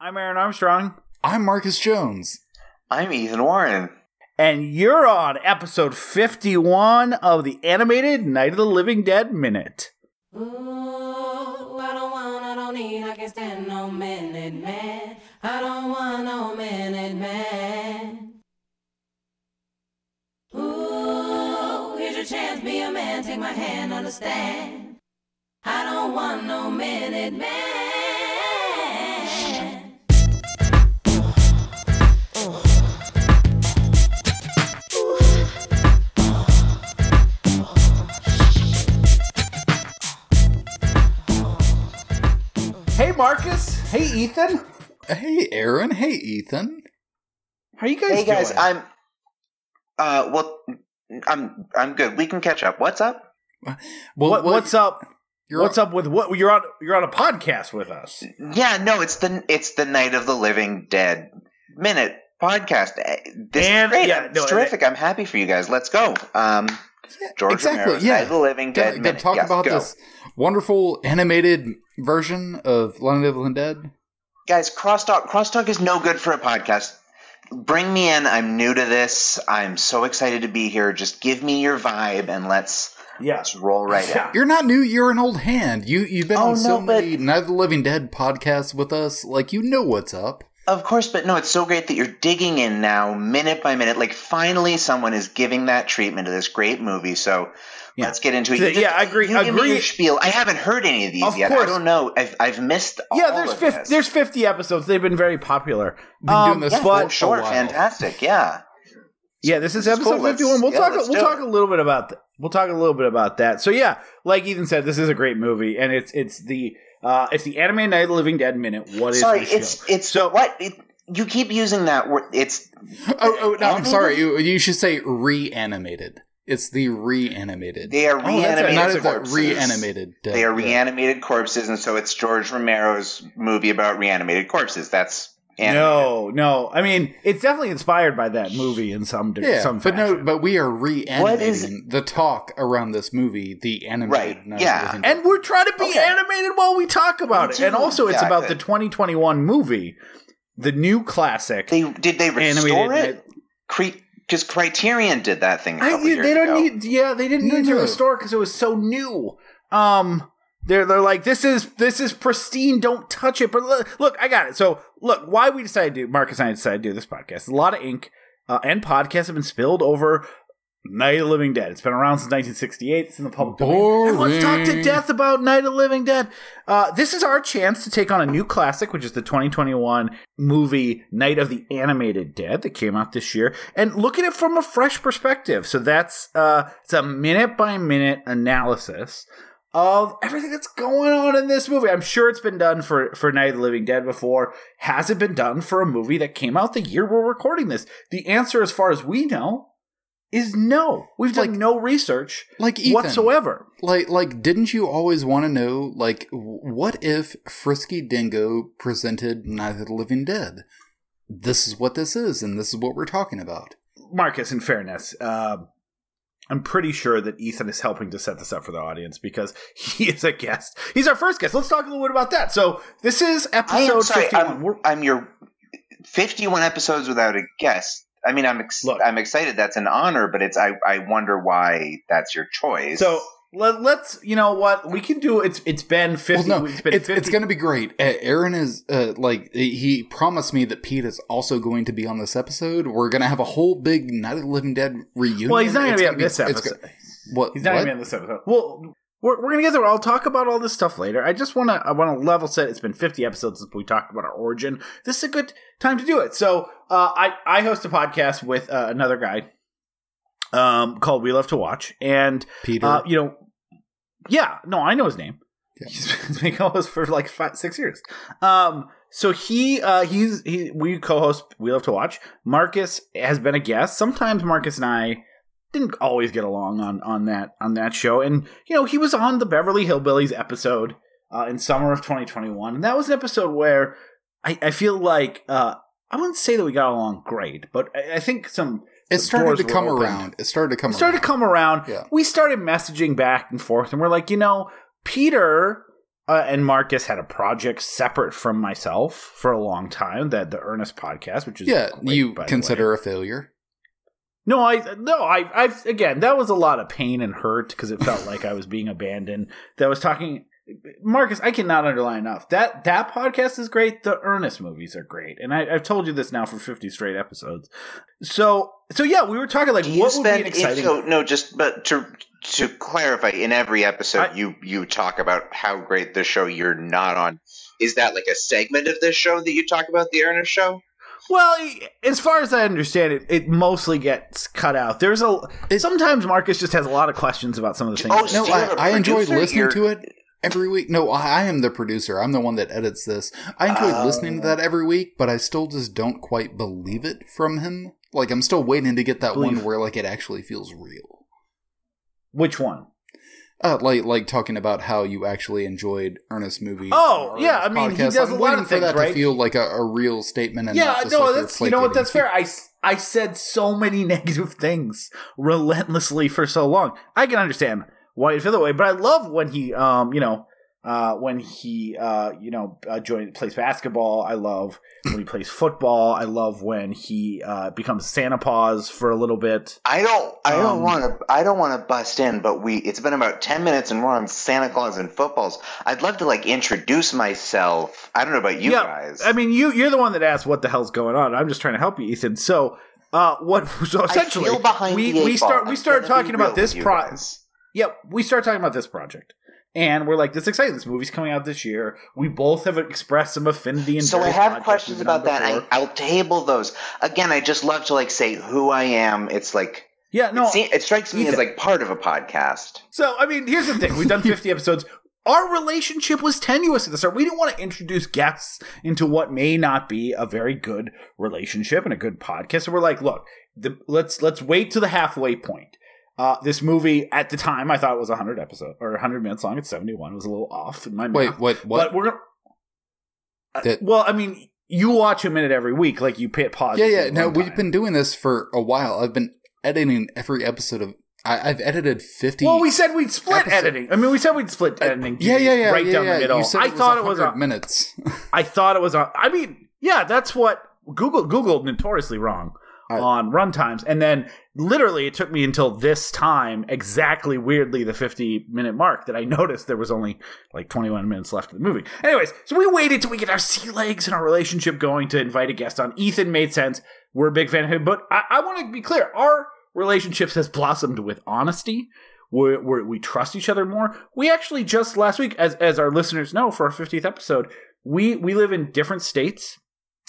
I'm Aaron Armstrong, I'm Marcus Jones. I'm Ethan Warren. and you're on episode 51 of the animated Night of the Living Dead Minute. Ooh, I don't want, I don't need, I can't stand no minute man. I don't want no minute man. Ooh, here's your chance, be a man, take my hand, understand. I don't want no minute man. Marcus. Hey, Ethan. Hey, Aaron. Hey, Ethan. How you guys Hey guys, doing? I'm. Uh, well, I'm I'm good. We can catch up. What's up? Well, what, what's up? You're What's up with what? You're on. You're on a podcast with us. Yeah, no, it's the it's the Night of the Living Dead minute podcast. Eh, This And- is great. yeah, it's no, terrific. I'm happy for you guys. Let's go. Um, George exactly, Romero's yeah. Night of the Living Dead Gonna, minute. talk Yes, about go. this wonderful animated version of Land of the Living Dead. guys. Crosstalk crosstalk is no good for a podcast. Bring me in. I'm new to this. I'm so excited to be here. Just give me your vibe and let's Yeah. let's roll right out. You're not new. You're an old hand. You you've been Oh, on so no, but- many Night of the Living Dead podcasts with us. Like you know what's up. Of course, but no, it's so great that you're digging in now, minute by minute. Like finally, someone is giving that treatment to this great movie. So Yeah. let's get into it. Yeah, yeah, I agree- You agree. your spiel. I haven't heard any of these Of yet. course. I don't know. I've, I've missed. Yeah, all there's of 50, this. there's 50 episodes. They've been very popular. Been Um, doing this yeah, for sure, while. fantastic. Yeah, Yeah, this is episode cool. 51. We'll yeah, talk we'll talk it. a little bit about that. We'll talk a little bit about that. So yeah, like Ethan said, this is a great movie and it's it's the uh it's the anime Night of the Living Dead minute. What is sorry. the show? It's it's So- what it, you keep using that word. It's Oh, oh no, I'm sorry. You, you should say reanimated. It's the reanimated. they are oh, that's right. reanimated not the corpses. reanimated. Dead. They are reanimated corpses, and so it's George Romero's movie about reanimated corpses. That's animated. no, no. I mean, it's definitely inspired by that movie in some de- Yeah, some but no, but we are What reanimating is- the talk around this movie, the animated. Right, yeah. the Living Dead. and we're trying to be Okay. animated while we talk about Me it. And also it's Yeah, about the 2021 movie, the new classic. They did they restore Animated- it? Because Criterion did that thing a I, years they don't ago. need. Yeah, they didn't No, need to no. restore because it was so new. Um, they're they're like this is this is pristine. Don't touch it. But look, look, I got it. So look, why we decided to do Marcus and I decided to do this podcast. A lot of ink uh, and podcasts have been spilled over. Night of the Living Dead. It's been around since 1968. It's in the public domain. And let's talk to death about Night of the Living Dead. Uh, this is our chance to take on a new classic, which is the 2021 movie Night of the Animated Dead that came out this year, and look at it from a fresh perspective. So that's uh, it's a minute by minute analysis of everything that's going on in this movie. I'm sure it's been done for for Night of the Living Dead before. Has it been done for a movie that came out the year we're recording this? The answer, as far as we know, is no. We've done Like- no research like Ethan, whatsoever. Like, like, didn't you always want to know, like, what if Frisky Dingo presented Night of the Living Dead? This is what this is, and this is what we're talking about. Marcus, in fairness, uh, I'm pretty sure that Ethan is helping to set this up for the audience because he is a guest. He's our first guest. Let's talk a little bit about that. So this is I episode am sorry. 51. I'm, I'm your 51 episodes without a guest. I mean, I'm ex- Look. I'm excited. That's an honor, but it's I, I wonder why that's your choice. so let, let's, you know what, we can do. It's it's been 50. Well, no, it's been it's, 50 it's going to be great. Uh, Aaron is uh, like he promised me that Pete is also going to be on this episode. We're going to have a whole big Night of the Living Dead reunion. Well, he's not going to be gonna on this it's episode. what? He's not what? going to be on this episode. Well, we're, we're going to get there. I'll talk about all this stuff later. I just want to I want to level set. It's been 50 episodes since we talked about our origin. This is a good time to do it. So uh, I I host a podcast with uh, another guy um, called We Love to Watch, and Peter. uh, you know, yeah, no, I know his name. Yeah. He's been co-host for like five, six years. Um, so he, uh, he's he, we co-host. We love to watch. Marcus has been a guest. Sometimes Marcus and I didn't always get along on on that on that show, and you know, he was on the Beverly Hillbillies episode uh, in summer of 2021, and that was an episode where I, I feel like uh, I wouldn't say that we got along great, but I, I think some it started to come opened. around. It started to come. It started to around. come around. Yeah. We started messaging back and forth, and we're like, you know, Peter uh, and Marcus had a project separate from myself for a long time, that the Ernest podcast, which is Yeah, great, you by the way. consider a failure. No, I no, I I've again that was a lot of pain and hurt because it felt like I was being abandoned. That was talking Marcus, I cannot underline enough. That that podcast is great. The Ernest movies are great. And I, I've told you this now for fifty straight episodes. So so yeah, we were talking like Do you what would be an exciting so no just but to to clarify in every episode I- you you talk about how great the show you're not on is that like a segment of this show that you talk about the Ernest show Well, as far as I understand it, it mostly gets cut out. There's a It- sometimes Marcus just has a lot of questions about some of the oh, things. Oh, that- No, you have a I, I enjoy producer? listening You're- to it every week. No, I, I am the producer. I'm the one that edits this. I enjoy Oh. listening to that every week, but I still just don't quite believe it from him. Like I'm still waiting to get that Believe. one where like it actually feels real. Which one? Uh, like like talking about how you actually enjoyed Ernest movies. Oh, yeah, I mean, he does I'm a lot of for things, that right? to feel like a, a real statement and yeah, not just no, like that's you know what that's fair. I said so many negative things relentlessly for so long. I can understand why you feel that way, but I love when he um you know uh when he uh you know uh, join plays basketball. I love when he plays football. I love when he uh becomes Santa Paws for a little bit. I don't I Um, don't want to I don't want to bust in but we it's been about 10 minutes and we're on Santa Claus and footballs I'd love to like introduce myself I don't know about you Yeah, guys I mean, you you're the one that asked what the hell's going on. I'm just trying to help you, Ethan. So, uh, what? So essentially, we the we start we started talking about this with you pro. guys. Yep, we start talking about this project, and we're like, "This is exciting. This movie's coming out this year." We both have expressed some affinity. In So I have questions we've been on about that. I, before. I'll table those. Again, I just love to like say who I am. It's like yeah, no. it, se- it strikes me as like part of a podcast. So, I mean, here's the thing: we've done 50 episodes. Our relationship was tenuous at the start. We didn't want to introduce guests into what may not be a very good relationship and a good podcast. So we're like, look, the, let's let's wait to the halfway point. Uh, this movie at the time I thought it was 100 episodes or 100 minutes long. It's 71. It was a little off in my mind. Wait, math. what? What? But we're gonna. Uh, That- well, I mean, you watch a minute every week, like you hit pause. yeah, yeah. the No, we've been doing this for a while. I've been editing every episode of. I, I've edited fifty. Well, we said we'd split episode- editing. I mean, we said we'd split editing. yeah, yeah, yeah, right yeah, down yeah. the middle. You said I it thought it was 100 minutes. I thought it was on. I mean, yeah, that's what Google Google notoriously wrong on runtimes, and then literally it took me until this time, exactly weirdly the fifty minute mark, that I noticed there was only like twenty one minutes left of the movie. Anyways, so we waited till we get our sea legs and our relationship going to invite a guest on. Ethan made sense. We're a big fan of him, but I, I want to be clear: our relationships has blossomed with honesty. We we trust each other more. We actually just last week, as as our listeners know, for our fiftieth episode, we we live in different states.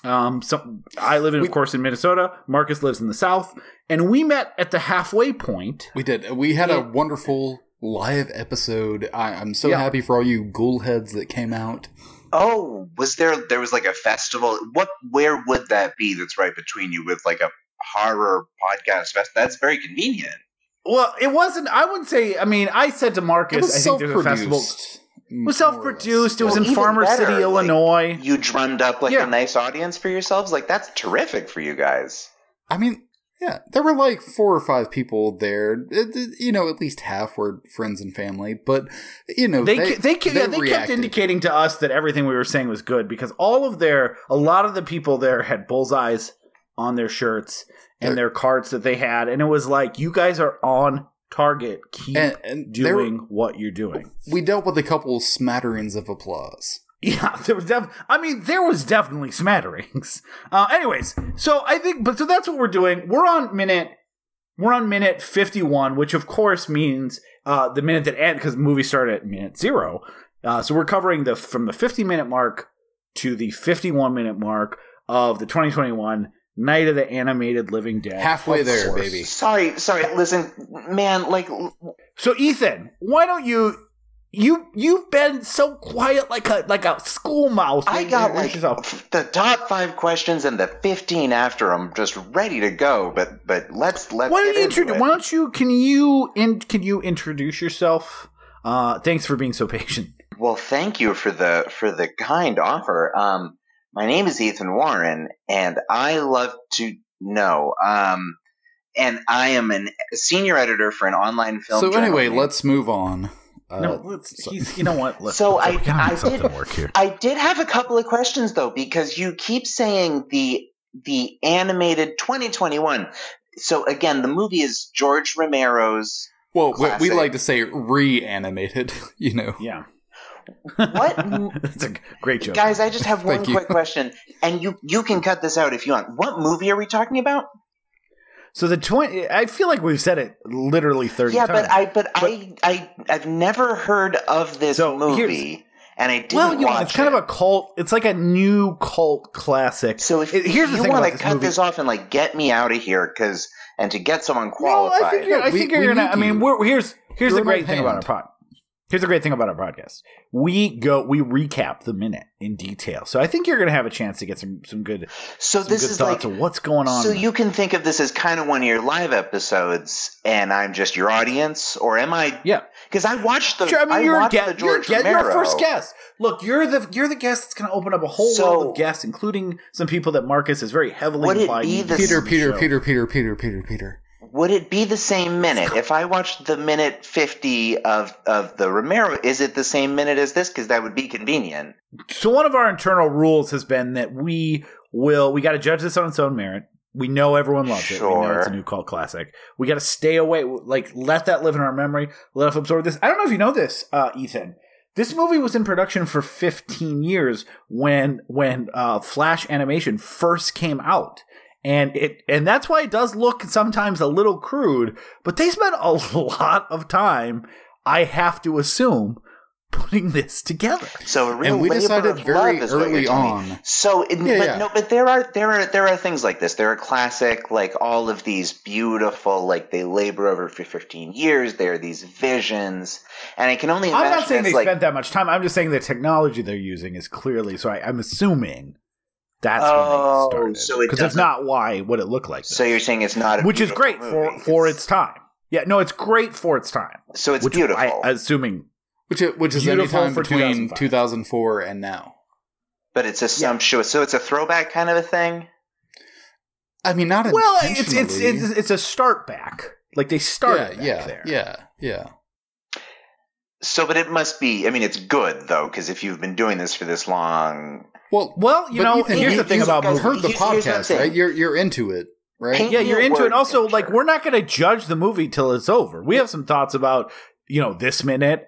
Um, so I live in, We- of course, in Minnesota. Marcus lives in the South, and we met at the halfway point. We did. We had a wonderful live episode. I, I'm so Yeah. happy for all you ghoul heads that came out. Oh, was there? There was like a festival. What? Where would that be? That's right between you with like a horror podcast fest. That's very convenient. Well, it wasn't. I wouldn't say. I mean, I said to Marcus, It was I think there's a festival. Self-produced. It was self-produced. It was Well, in Farmer better, City, like, Illinois. You drummed up like Yeah. a nice audience for yourselves. Like that's terrific for you guys. I mean, yeah, there were like four or five people there. It- it- you know, at least half were friends and family. But you know, they they they, they, yeah, they kept indicating to us that everything we were saying was good because all of their a lot of the people there had bullseyes on their shirts and They're- their carts that they had and it was like you guys are on target keep and, and there were- doing what you're doing. We dealt with a couple smatterings of applause. yeah there was def- i mean there was definitely smatterings. Uh anyways so i think but so that's what we're doing. We're on minute we're on minute 51 which of course means uh the minute that end because the movie started at minute zero. Uh so we're covering the from the 50 minute mark to the 51 minute mark of the 2021 night of the animated living dead Halfway Of there, course. baby. Sorry, sorry. Listen, man. Like so ethan why don't you you you've been so quiet like a like a school mouse I got like yourself. the top five questions and the fifteen after them, just ready to go. But but let's let's. why don't get you into introdu- it. why don't you can you in can you introduce yourself uh thanks for being so patient Well, thank you for the for the kind offer. Um, my name is Ethan Warren, and I love to know. Um, and I am an, a senior editor for an online film. So journal anyway, named- let's move on. Uh, no, let's, so- he's, you know what? Let's, So let's- I- we I did- work here. I did have a couple of questions though, because you keep saying the the animated 2021. So again, the movie is George Romero's. well, we, we like to say reanimated. You know. Yeah. What? That's a great joke. Guys, I just have one Thank you. quick question, and you you can cut this out if you want. What movie are we talking about? So the twenty, I feel like we've said it literally thirty yeah, times. but I but, I I I've never heard of this So, movie, and I didn't well, you know, it's kind it. of a cult. It's like a new cult classic. So if, It- if here's the you want to cut movie. this off and like get me out of here, because and to get someone Well, qualified, I think you're, I We- think you're we gonna. I mean, we're here's here's You're the great thing old about our hand. pod. Here's the great thing about our podcast. We go, we recap the minute in detail. So I think you're going to have a chance to get some some good, so some this good is thoughts like of what's going on. So you can think of this as kind of one of your live episodes, and I'm just your audience, or am I? yeah, Because I watched the. sure. I mean, you're a watched the guest. You're, a George you're Romero. a first guest. Look, you're the you're the guest that's going to open up a whole So- world of guests, including some people that Marcus is very heavily Would it implied. be Peter, Peter. Peter, Peter, Peter, Peter, Peter. Would it be the same minute if I watched the minute fifty of of the Romero? Is it the same minute as this? Because that would be convenient. So one of our internal rules has been that we will we got to judge this on its own merit. We know everyone loves it. We know it's a new cult classic. We got to stay away. Like let that live in our memory. Let us absorb this. I don't know if you know this, uh, Ethan. This movie was in production for 15 years when when uh, Flash animation first came out. And it and that's why it does look sometimes a little crude, but they spent a lot of time, I have to assume, putting this together. So a real And we labor decided of very love is early you're telling me. on. So, it, Yeah, but yeah. no, but there are there are there are things like this. There are classic, like all of these beautiful, like they labor over for 15 years. There are these visions, and I can only imagine. I'm not saying they like, spent that much time. I'm just saying the technology they're using is clearly. So I, I'm assuming that's Oh, when they oh, so started it because if doesn't- not, why would it look like this? So you're saying it's not, a which is beautiful great for movie. for its time. Yeah, no, it's great for its time. So it's which beautiful. I, assuming Which i- which is Beautiful any time between 2005. 2004 and now. but it's a sumptuous. So it's a throwback kind of a thing. I mean, not well, it's it's it's it's a start back. Like they started yeah, back yeah, there. yeah, yeah. So, but it must be. I mean, it's good though, because if you've been doing this for this long, Well, Well, you but know, Ethan, here's you, the thing about you movies. heard the Here's- here's what I'm podcast, right? You're you're into it, right? Paint yeah, you're into it. And also, picture. like, we're not going to judge the movie till it's over. We have some thoughts about, you know, this minute,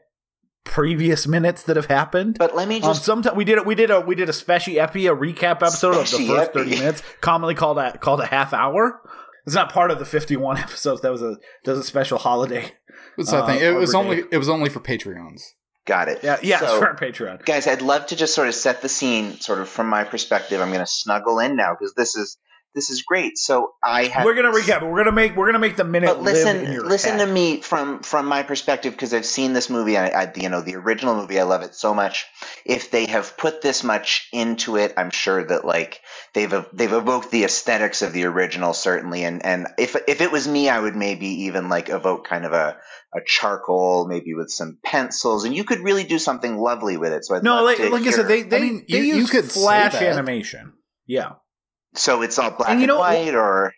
previous minutes that have happened. but let me Um, just. sometime we did a we did a we did a special epi a recap episode of the first epi. thirty minutes, commonly called a called a half hour. It's not part of the fifty one episodes. That was a that was a special holiday. What's that uh, thing? It was Arbor only it was only for Patreons. Got it. Yeah, yeah, So- for our Patreon. guys i'd love to just sort of set the scene sort of from my perspective i'm going to snuggle in now because this is this is great so i have We're gonna recap. We're gonna make we're gonna make the minute but live in listen your listen head. to me from from my perspective because i've seen this movie I, I you know the original movie i love it so much if they have put this much into it i'm sure that like they've they've evoked the aesthetics of the original certainly and and if if it was me i would maybe even like evoke kind of a a charcoal maybe with some pencils and you could really do something lovely with it so I'd No, love like, to like I said, they hear- they, mean, they you- you could flash animation. Yeah. So it's all black And you know- white, or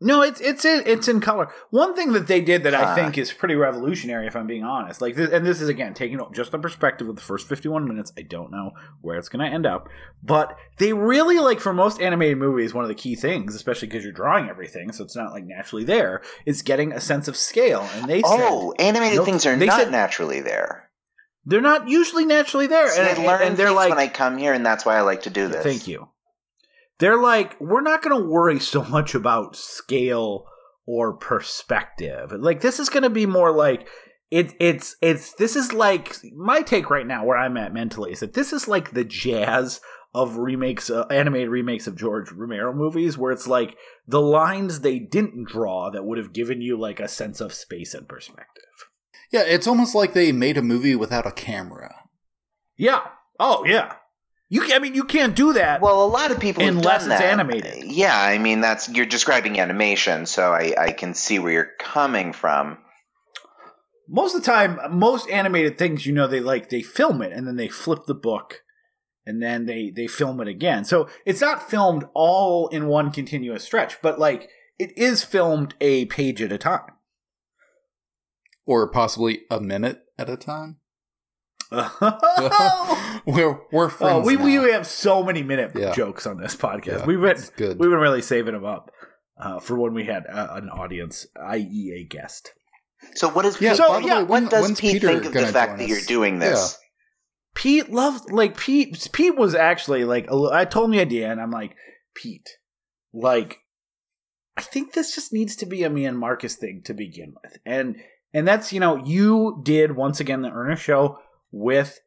No, it's it's in, it's in color. One thing that they did that I Ah. think is pretty revolutionary, if I'm being honest, like, this, and this is again taking just the perspective of the first 51 minutes. I don't know where it's going to end up, but they really like for most animated movies, one of the key things, especially because you're drawing everything, so it's not like naturally there, is getting a sense of scale. And they oh, said animated Nope. things are not said- naturally there. they're not usually naturally there, See, and, I learn and they're like, when I come here, and that's why I like to do this. Thank you. They're like, we're not going to worry so much about scale or perspective. Like this is going to be more like it. It's it's this is like my take right now where I'm at mentally is that this is like the jazz of remakes, uh, animated remakes of George Romero movies, where it's like the lines they didn't draw that would have given you like a sense of space and perspective. Yeah, it's almost like they made a movie without a camera. Yeah. Oh yeah. You. I mean, you can't do that. Well, a lot of people have Unless done it's that. animated. Yeah, I mean that's you're describing animation, so I, I can see where you're coming from. most of the time most animated things you know they like they film it and then they flip the book and then they they film it again so it's not filmed all in one continuous stretch but like it is filmed a page at a time or possibly a minute at a time. Oh, we're we're friends. we, now. we have so many minute Yeah. jokes on this podcast. Yeah, we've been good. we've been really saving them up uh, for when we had uh, an audience, i.e., a guest. So what is Yeah, Pete, So, by the yeah, way, when- what does when's Pete Peter think of the fact that you're doing this? Pete loved like Pete. Pete was actually like a I told him the idea, and I'm like Pete, like I think this just needs to be a me and Marcus thing to begin with, and and that's you know you did once again the Ernest show with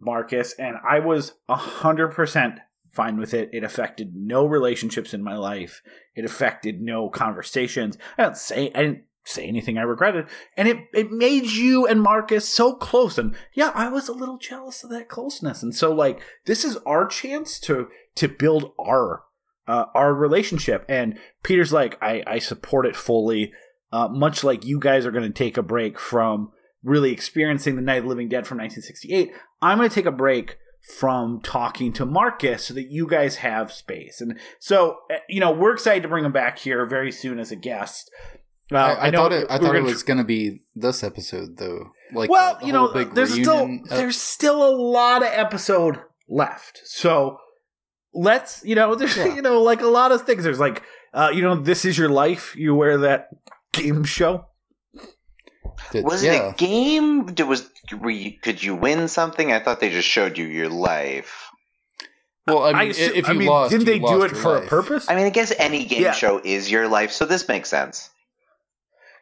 Marcus, and I was a hundred percent fine with it. It affected no relationships in my life. It affected no conversations. I don't say I didn't say anything I regretted, and it it made you and Marcus so close. And yeah, I was a little jealous of that closeness. And so like this is our chance to to build our uh, our relationship. And Peter's like, I I support it fully. Uh, much like you guys are going to take a break from really experiencing the Night of the Living Dead from 1968, I'm going to take a break from talking to Marcus so that you guys have space. And so, uh, you know, we're excited to bring him back here very soon as a guest. Uh, I, I, know thought it. I thought it was going to be this episode, though. Like, well, the- the you know, there's still reunion. Uh, there's still a lot of episode left. So let's, you know, there's Yeah. you know, like a lot of things. There's like, uh, you know, this is your life. You wear that game show. Did- Was yeah. it a game? Did, was were you, could you win something? I thought they just showed you your life. Well, I mean, assu- if I mean, lost, didn't you they do it your for a purpose? I mean, I guess any game Yeah. show is your life, so this makes sense.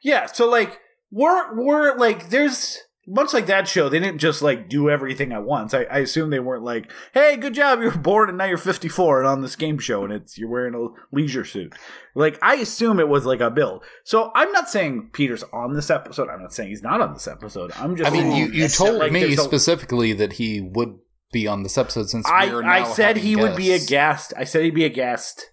Yeah, so like we're we're like there's much like that show. They didn't just like do everything at once. I, I assume they weren't like, "Hey, good job, you're bored and now you're 54 and on this game show and it's you're wearing a leisure suit." Like I assume it was like a build. So I'm not saying Peter's on this episode. I'm not saying he's not on this episode. I'm just I mean, you, you told like me specifically that he would be on this episode since I we're now I said he would be a guest. I said he'd be a guest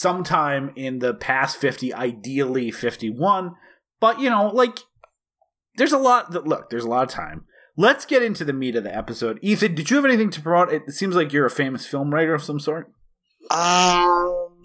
sometime in the past 50, ideally 51. But, you know, like there's a lot that look, there's a lot of time. Let's get into the meat of the episode. Ethan, did you have anything to promote? It seems like you're a famous film writer of some sort. Um,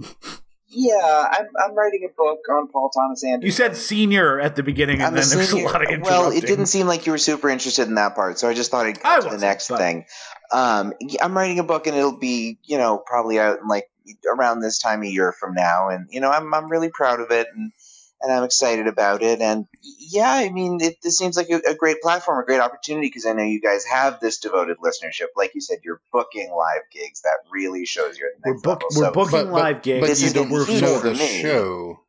yeah, I'm, I'm writing a book on Paul Thomas Anderson. You said senior at the beginning, and I'm then there's a lot of well, it didn't seem like you were super interested in that part, so I just thought I'd cut to the next but- thing. Um, I'm writing a book, and it'll be, you know, probably out in like around this time a year from now, and you know, I'm I'm really proud of it, and and I'm excited about it, and yeah, I mean, it this seems like a, a great platform, a great opportunity, because I know you guys have this devoted listenership. Like you said, you're booking live gigs. That really shows you're at the We're, book, level. we're So- booking But, but, live gigs. but This you is don't gonna know huge for the me. show.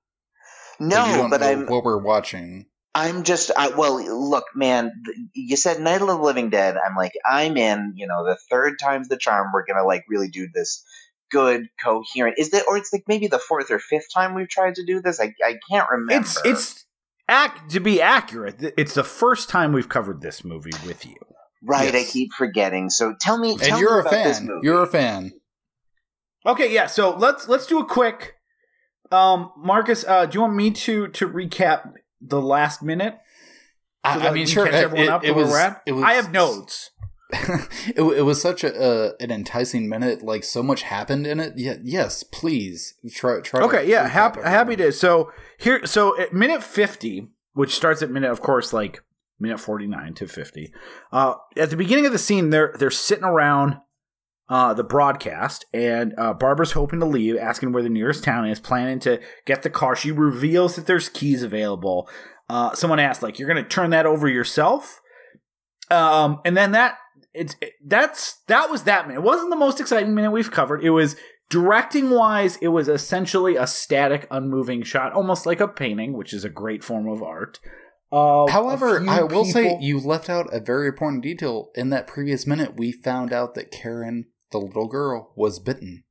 no, don't but I'm what we're watching. I'm just, I, well, look, man, you said Night of the Living Dead. I'm like, I'm in, you know, the third time's the charm. We're going to like really do this good, coherent. Is that, or it's like maybe the fourth or fifth time we've tried to do this? I, I can't remember. It's it's ac- to be accurate. It's the first time we've covered this movie with you. right. I keep forgetting. So tell me, tell And you're me a about this fan. movie. You're a fan. Okay, yeah. So let's let's do a quick. Um, Marcus, uh, do you want me to to recap the last minute? So I, I mean, sure. catch It, everyone it- up it was. It was. I have notes. it, it was such a uh, an enticing minute. Like so much happened in it. Yeah. Yes. Please try. Try. to Okay, yeah, recap happy happy to. So here, so at minute fifty, which starts at minute, of course, like minute forty nine to fifty. Uh, at the beginning of the scene, they're they're sitting around uh, the broadcast, and uh, Barbara's hoping to leave, asking where the nearest town is, planning to get the car. She reveals that there's keys available. Uh, someone asked, like, "You're going to turn that over yourself?" Um, and then that it's it, that's that was that minute. It wasn't the most exciting minute we've covered. It was directing wise, it was essentially a static, unmoving shot, almost like a painting, which is a great form of art. Uh, However, I will say you left out a very important detail. In that previous minute, we found out that Karen, the little girl, was bitten.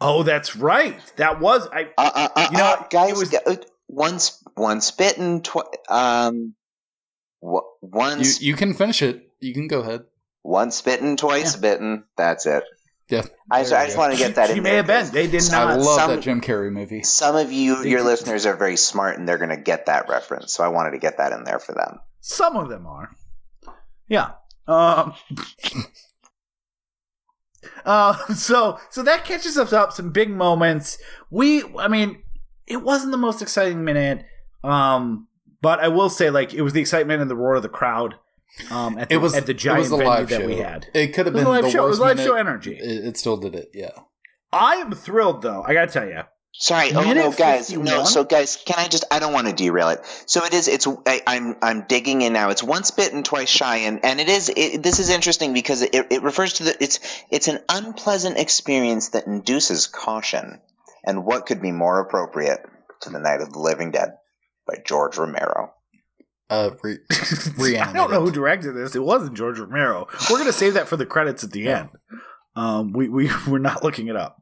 Oh, that's right. That was I. Uh, uh, uh, You know, uh, guys, it was- uh, once, once bitten, tw- um, w- You once, you can finish it. You can go ahead. Once bitten, twice bitten. That's it. Yeah. I, There I just want to get that She in may have been. They did some- I not. love some- that Jim Carrey movie. Some of you, They- your listeners, are very smart and they're going to get that reference. So I wanted to get that in there for them. Some of them are. Yeah. Um. uh. So so that catches us up. Some big moments. We. I mean, it wasn't the most exciting minute. Um. But I will say, like, it was the excitement and the roar of the crowd um, at the, It was at the it giant was a venue live that show. we had. It could have been a live the show. It was live minute. show energy. It, it still did it. Yeah. I am thrilled, though. I gotta tell you, Sorry, oh Minute no, guys, 51? no. So, guys, can I just? I don't want to derail it. So it is. It's. I, I'm. I'm digging in now. It's once bitten, twice shy, and and it is. It, this is interesting because it, it refers to the. It's. It's an unpleasant experience that induces caution, and what could be more appropriate to the Night of the Living Dead by George Romero. Uh, re- I don't know who directed this. It wasn't George Romero. We're gonna save that for the credits at the end. Um, we we we're not looking it up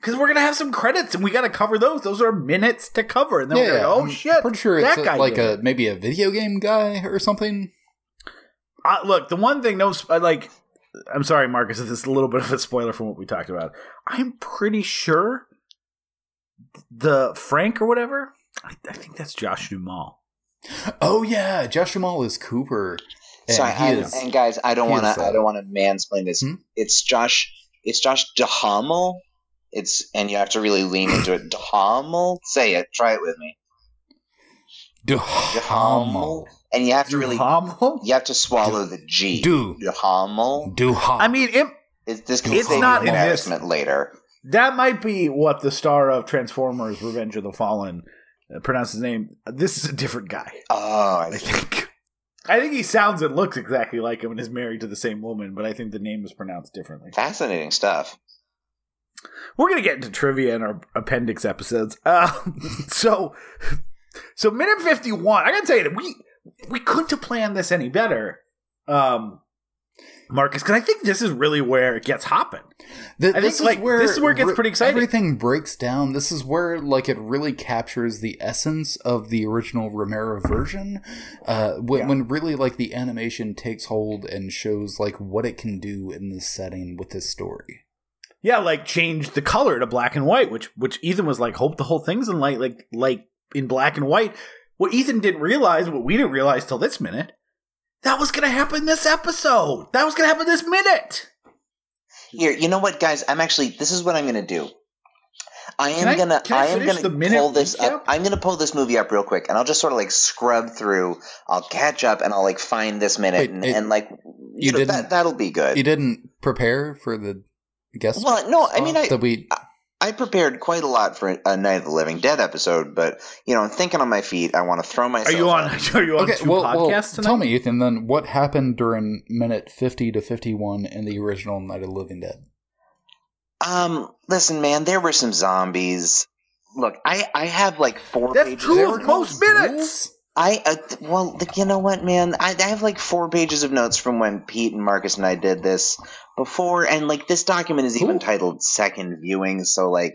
because we're gonna have some credits and we gotta cover those. Those are minutes to cover, and then we're Yeah, gonna, oh I'm shit, Pretty sure that it's guy like did a maybe a video game guy or something. Uh, look, the one thing, no, uh, like, I'm sorry, Marcus, this is a little bit of a spoiler from what we talked about. I'm pretty sure the Frank or whatever. I, I think that's Josh Duhamel. Oh yeah, Josh Jamal is Cooper. And Sorry, he I, is. and guys, I don't want to. uh, I don't want to mansplain this. Hmm? It's Josh. It's Josh Duhamel. It's and you have to really lean into it. Duhamel. Say it. Try it with me. Duhamel. And you have to really. Duhamel? You have to swallow the G. Du. Duhamel. Duhamel. I mean, it, It's, this can It's not you in this- embarrassment later. that might be what the star of Transformers: Revenge of the Fallen uh, pronounced his name. This is a different guy, Oh, I think. I think he sounds and looks exactly like him and is married to the same woman, but I think the name is pronounced differently. fascinating stuff. We're gonna get into trivia in our appendix episodes. Uh, so, so minute fifty one. I gotta tell you that we we couldn't have planned this any better, um, Marcus. Because I think this is really where it gets hopping. Th- I think, like, this is where it gets re- pretty exciting. Everything breaks down. This is where like it really captures the essence of the original Romero version. Uh, when, Yeah. when really like the animation takes hold and shows like what it can do in this setting with this story. Yeah, like change the color to black and white, which which Ethan was like, hope the whole thing's in light, like like in black and white. What Ethan didn't realize, what we didn't realize till this minute, that was gonna happen this episode. That was gonna happen this minute. Here, you know what, guys? I'm actually. This is what I'm going to do. I am I- gonna. I I, am gonna pull this recap? up. I'm gonna pull this movie up real quick, and I'll just sort of like scrub through. I'll catch up, and I'll like find this minute, Wait, and, it- and like you you know, didn't- that that'll be good. You didn't prepare for the guest. well, no, I mean, I, that we I prepared quite a lot for a Night of the Living Dead episode, but you know, I'm thinking on my feet. I want to throw myself. Are you on? up. Are you on okay. two Well, well, podcasts tonight? tell me, Ethan. Then what happened during minute fifty to fifty-one in the original Night of the Living Dead? Um, listen, man, there were some zombies. Look, I I have like four That's pages. two They of most minutes. I uh, well, th- you know what, man? I, I have like four pages of notes from when Pete and Marcus and I did this before, and like this document is even Ooh. titled "Second Viewing," so like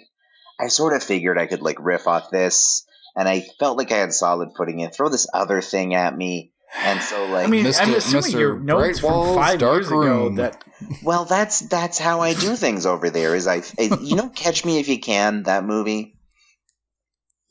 I sort of figured I could like riff off this, and I felt like I had solid footing in. Throw this other thing at me, and so like, I mean, Mr. I'm assuming Mr. your notes Walls, from five Dark years ago that well, that's that's how I do things over there. Is I, I you know, Catch Me If You Can, that movie.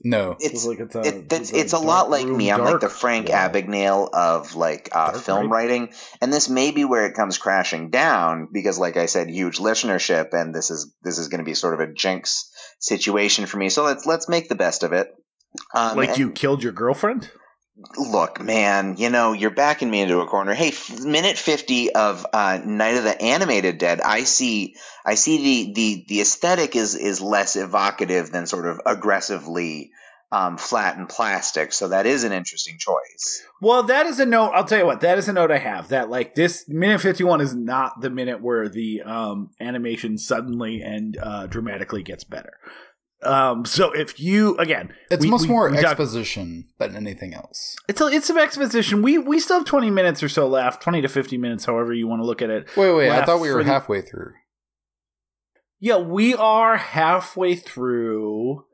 No. It's like it's a, it, that's, it's a lot like me. I'm like the Frank Abagnale of like uh, film Rape? writing, and this may be where it comes crashing down because, like I said, huge listenership, and this is this is going to be sort of a jinx situation for me. So let's let's make the best of it. Um, like and you killed your girlfriend. Look, man, you know you're backing me into a corner. Hey, f- minute fifty of uh, Night of the Animated Dead. I see, I see the the the aesthetic is is less evocative than sort of aggressively um, flat and plastic. So that is an interesting choice. Well, that is a note. I'll tell you what. That is a note I have. That like this minute fifty one is not the minute where the um, animation suddenly and uh, dramatically gets better. Um, so if you again, It's we- much we- more we talk- exposition than anything else. it's a, it's some exposition. We we still have twenty minutes or so left, twenty to fifty minutes, however you want to look at it. Wait, wait. I thought we were the- halfway through. Yeah, we are halfway through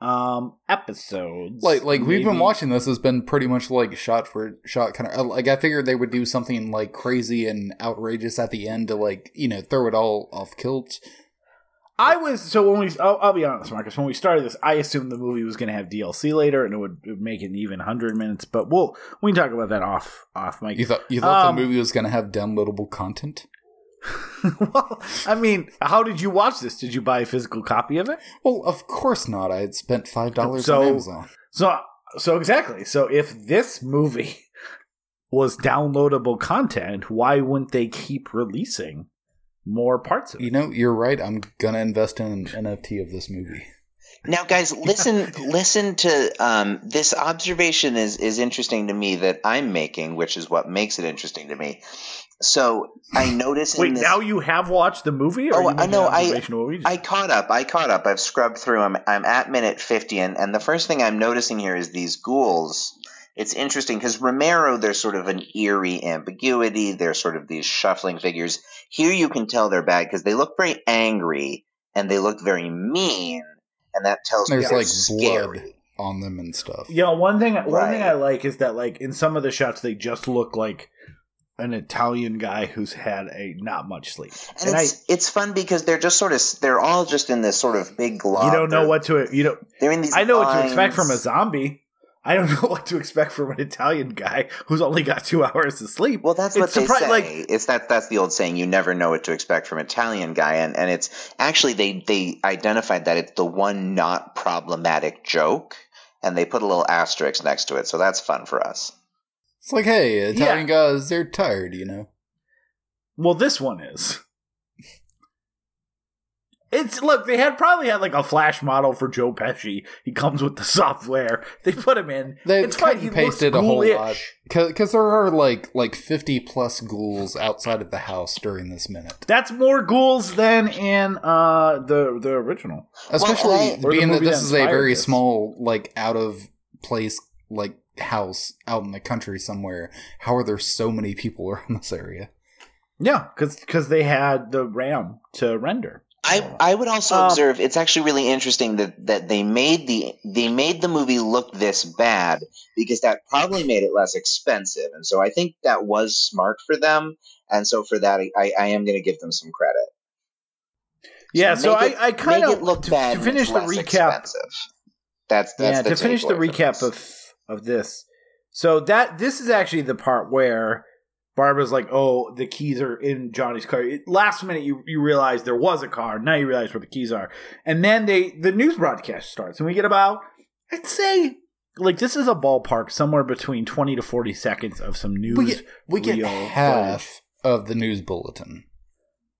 um episodes. Like, like we've been watching this has been pretty much like shot for shot kind of like I figured they would do something like crazy and outrageous at the end to like you know throw it all off kilt. I was so when we. I'll, I'll be honest, Marcus. When we started this, I assumed the movie was going to have DLC later, and it would, it would make it even hundred minutes. But we'll we can talk about that off off mic. You thought you thought Um, the movie was going to have downloadable content? well, I mean, how did you watch this? Did you buy a physical copy of it? Well, of course not. I had spent five dollars So- on Amazon. So so exactly. So if this movie was downloadable content, why wouldn't they keep releasing more parts of it? You know, you're right. I'm gonna invest in an NFT of this movie. Now, guys, listen. listen to um, this observation is is interesting to me that I'm making, which is what makes it interesting to me. So I notice. in Wait, this, now you have watched the movie? Or Oh, are you I know, I- observation of what we just- I caught up. I caught up. I've scrubbed through. I'm I'm at minute fifty, and, and the first thing I'm noticing here is these ghouls. It's interesting because Romero, there's sort of an eerie ambiguity. They're sort of these shuffling figures. Here, you can tell they're bad because they look very angry and they look very mean, and that tells me There's they're like scary. blood on them and stuff. Yeah, one thing one thing I like is that like in some of the shots they just look like an Italian guy who's had a not much sleep. And, And I it's it's fun because they're just sort of they're all just in this sort of big glob. you don't know They're- what to you don't they're in these. I know what to expect from a zombie. I don't know what to expect from an Italian guy who's only got two hours of sleep. Well, that's It's what they surpri- say. like- it's that that's the old saying. You never know what to expect from an Italian guy, and and it's actually they they identified that it's the one not problematic joke, and they put a little asterisk next to it. So that's fun for us. It's like, hey, Italian guys, they're tired, you know. Well, this one is. It's look. They had probably had like a flash model for Joe Pesci. He comes with the software. They put him in. They it's cut fine. He and pasted looks a whole ghoulish. lot because there are like like 50 plus ghouls outside of the house during this minute. That's more ghouls than in uh the the original. Especially I- Or being that this that is a very this. small, like out of place, like house out in the country somewhere. How are there so many people around this area? Yeah, because because they had the RAM to render. I, I would also Um, observe it's actually really interesting that, that they made the they made the movie look this bad because that probably made it less expensive and so I think that was smart for them and so for that I, I am going to give them some credit. Yeah, so I, it- I kind of it look to, bad to finish the recap. expensive. That's that's yeah, to finish the recap of of this. So that this is actually the part where Barbara's like, "Oh, the keys are in Johnny's car." It, last minute, you you realize there was a car. Now you realize where the keys are, and then they the news broadcast starts, and we get about I'd say like this is a ballpark somewhere between twenty to forty seconds of some news. We get we get half footage. of the news bulletin.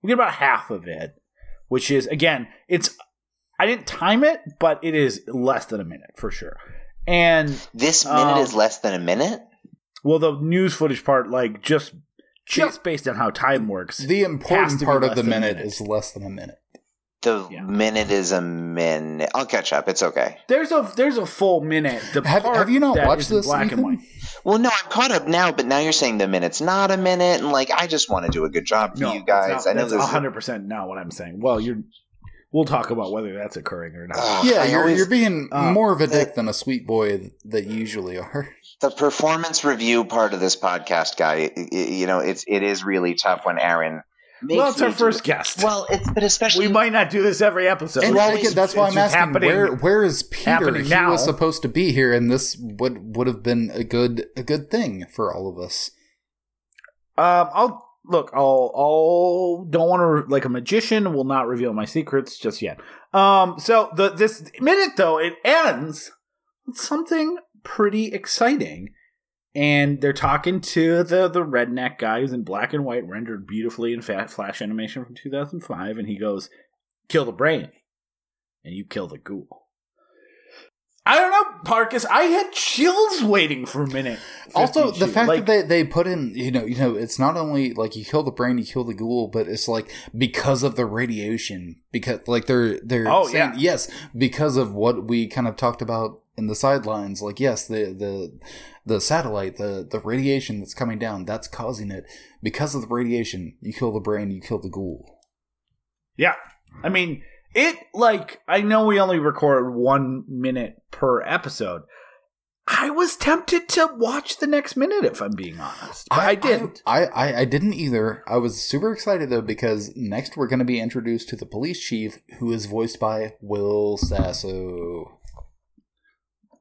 We get about half of it, which is again, it's I didn't time it, but it is less than a minute for sure. And This minute Um, is less than a minute. Well, the news footage part, like just just based on how time works, The important part of the minute, minute. is less than a minute. The Yeah. minute is a minute. I'll catch up. It's okay. there's a there's a full minute. The Have, part have you not watched is in this? black and white? Well, no, I'm caught up now, but now you're saying the minute's not a minute, and like I just want to do a good job for No, you guys. I know that's this. hundred percent not what I'm saying. Well, you're. We'll talk about whether that's occurring or not. Ugh, Yeah, you're, always- you're being uh, more of a dick that- than a sweet boy that you usually are. The performance review part of this podcast, guy. i- i- You know, it's it is really tough when Aaron. Makes well, it's our first guest. Well, it's but especially we might not do this every episode. And Well, again, that's why I'm asking where where is Peter? He now. was supposed to be here, and this would would have been a good a good thing for all of us. Um, I'll look. I'll. I'll. Don't want to like a magician. Will not reveal my secrets just yet. Um. So the this minute though it ends something pretty exciting, and they're talking to the the redneck guy who's in black and white, rendered beautifully in fat flash animation from 2005, and he goes, "Kill the brain, and you kill the ghoul." I don't know, Parkus. I had chills waiting for a minute. Also, the fact Like- that they, they put in, you know, you know, it's not only like you kill the brain, you kill the ghoul, but it's like because of the radiation, because like they're they're Oh, saying yeah. yes because of what we kind of talked about in the sidelines. Like yes, the the the satellite, the the radiation that's coming down, that's causing it. Because of the radiation, you kill the brain, you kill the ghoul. Yeah. I mean, it like I know we only record 1 minute per episode. I was tempted to watch the next minute if I'm being honest. But I, didn't. I, I, I didn't either. I was super excited though because next we're going to be introduced to the police chief, who is voiced by Will Sasso.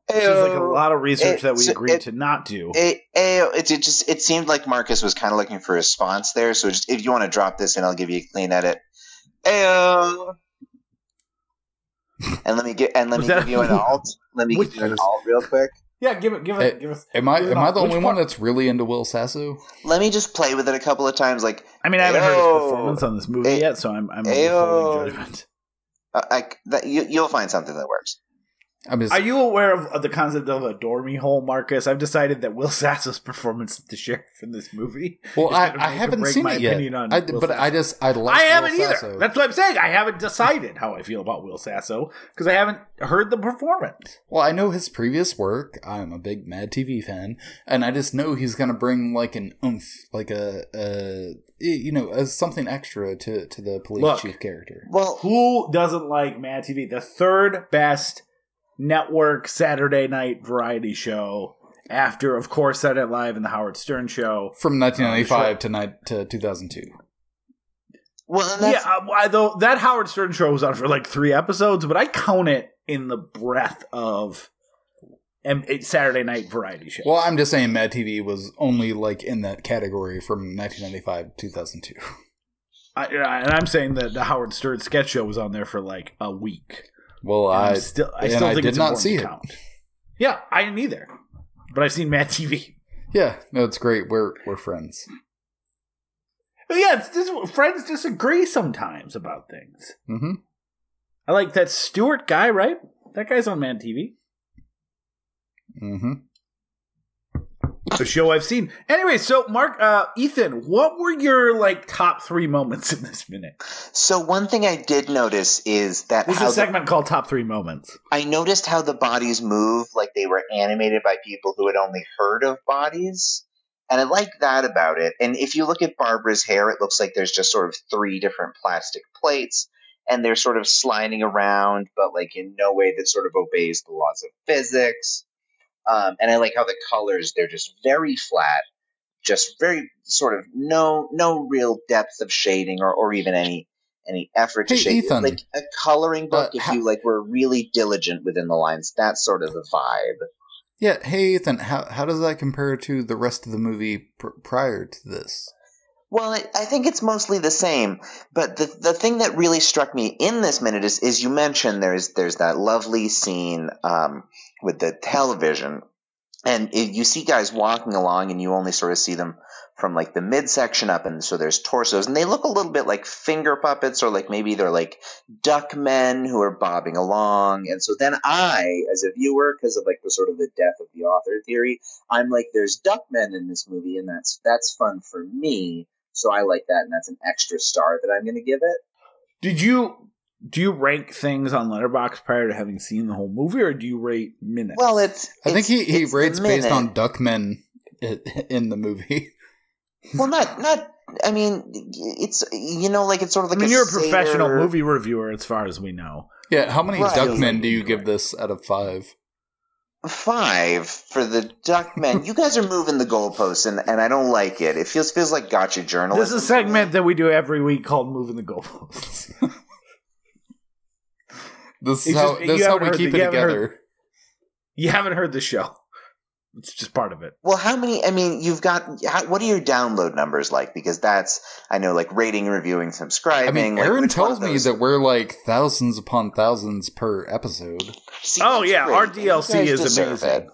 This is like a lot of research it- that we so agreed it- to not do. It, it, it just it seemed like Marcus was kind of looking for a response there. So just if you want to drop this and I'll give you a clean edit. Ayo. And let me get and let Was me that- give you an alt. Let me Which give you an alt real quick. Yeah, give it, give Hey, it, give us. Am I Which am I the part- only one that's really into Will Sasso? Let me just play with it a couple of times. Like, I mean, I haven't heard Ayo. his performance on this movie Ay- yet, so I'm I'm Ayo. withholding judgment. uh, I, that, you, you'll find something that works. I'm just Are you aware of, of the concept of a dormy hole, Marcus? I've decided that Will Sasso's performance as the sheriff in this movie. well, is I, gonna I haven't break seen my it yet. opinion on I, Will but Sasso. I just I like I haven't Will either. Sasso. That's what I'm saying. I haven't decided how I feel about Will Sasso because I haven't heard the performance. Well, I know his previous work. I'm a big Mad TV fan, and I just know he's gonna bring like an oomph, like a, a you know, as something extra to to the police Look. chief character. Well, Who doesn't like Mad TV? The third best network Saturday night variety show after, of course, Saturday Night Live and the Howard Stern Show. From 1995 Oh, to ni- to 2002. well, that's, yeah, uh, I, though that Howard Stern show was on for like three episodes, but I count it in the breath of um, Saturday night variety show. Well, I'm just saying Mad TV was only like in that category from 1995 to 2002. I, and I'm saying that the Howard Stern sketch show was on there for like a week. Well, And I'm still, I and still I think did it's not important see to it. count. Yeah, I didn't either, but I've seen Mad TV. yeah, no, it's great. We're we're friends. But yeah, it's dis- friends disagree sometimes about things. hmm I like that Stuart guy, right? That guy's on Mad TV. hmm a show I've seen. Anyway, so Mark, uh, Ethan, what were your like top three moments in this minute? so one thing I did notice is that This is how a the- segment called Top Three Moments. I noticed how the bodies move like they were animated by people who had only heard of bodies. And I like that about it. And if you look at Barbara's hair, it looks like there's just sort of three different plastic plates and they're sort of sliding around, but like in no way that sort of obeys the laws of physics. Um, and I like how the colors, they're just very flat, just very sort of no no real depth of shading or, or even any any effort to Hey, shade. Ethan. Like a coloring book, Uh, if ha- you like were really diligent within the lines, that's sort of the vibe. Yeah, hey Ethan, how how does that compare to the rest of the movie pr- prior to this? Well, I, I think it's mostly the same. But the the thing that really struck me in this minute is, is you mentioned there's there's that lovely scene um, with the television, and you see guys walking along, and you only sort of see them from like the midsection up, and so there's torsos, and they look a little bit like finger puppets, or like maybe they're like duck men who are bobbing along. And so then I, as a viewer, because of like the sort of the death of the author theory, I'm like, there's duck men in this movie, and that's that's fun for me. So I like that, and that's an extra star that I'm going to give it. Did you do you rank things on Letterboxd prior to having seen the whole movie, or do you rate minutes? Well, it's. I think he, he rates based on Duckmen in the movie. Well, not not. I mean, it's you know, like it's sort of like I like mean, a you're a professional sailor- movie reviewer, as far as we know. Yeah, how many Right. Duckmen do you give this out of five? Five for the Duckmen. you guys are moving the goalposts, and, and I don't like it. It feels feels like gotcha journalism. This is a segment that we do every week called "Moving the Goalposts." This is It's how just- this how we keep the- it you haven't heard- together. you haven't heard the show; it's just part of it. Well, how many? I mean, you've got. How, what are your download numbers like? Because that's I know, like rating, reviewing, subscribing. I mean, like, Aaron which tells me that we're like thousands upon thousands per episode. See, Oh, yeah, great. our DLC is amazing. it.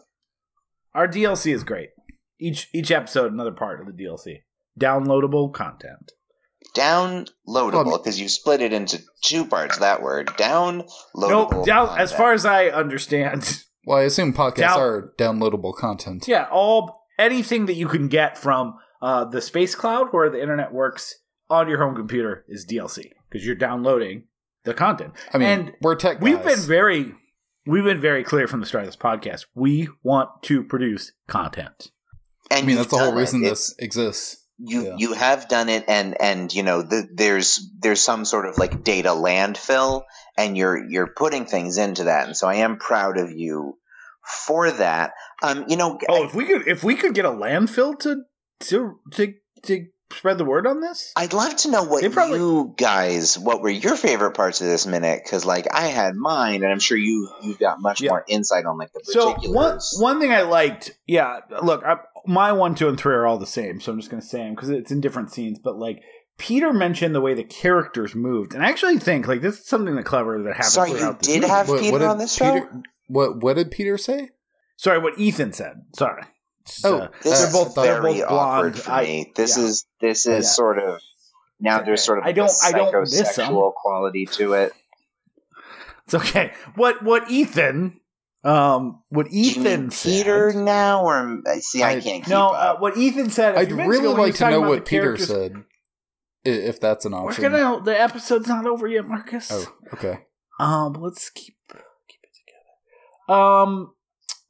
Our DLC is great. Each each episode, another part of the DLC. Downloadable content. Downloadable because you split it into two parts. That word downloadable. No, down as far as I understand, Well, I assume podcasts Down- are downloadable content. yeah, all anything that you can get from uh, the space cloud where the internet works on your home computer is DLC because you're downloading the content. I mean, and we're tech we've been very we've been very clear from the start of this podcast. We want to produce content. And I mean, that's the whole done it. reason this exists. You Yeah. you have done it and and you know the, there's there's some sort of like data landfill and you're you're putting things into that and so i am proud of you for that um you know Oh, if we could if we could get a landfill to to to to spread the word on this, I'd love to know what probably- you guys, what were your favorite parts of this minute? Because like I had mine, and I'm sure you you've got much Yeah. more insight on like the So one one thing I liked, yeah. Look, I, my one, two, and three are all the same, so I'm just going to say them because it's in different scenes. But like Peter mentioned the way the characters moved, and I actually think like this is something that clever that happens Sorry, you this did movie. have What- Peter what did on this show. What what did Peter say? Sorry, what Ethan said. Sorry. Just, Oh, uh, This Uh, is both- they're very both awkward blonde. for I- me. This yeah. is this is Yeah. sort of now Okay. there's sort of I don't- I don't miss 'em. psychosexual quality to it. it's okay. What what Ethan um what Do you Ethan mean said, Peter now, or see, I, I- can't keep No, uh, what Ethan said. I'd really ago like to know what Peter said, if that's an option. We're gonna. The episode's not over yet, Marcus. Oh, okay. Um, let's keep keep it together. Um,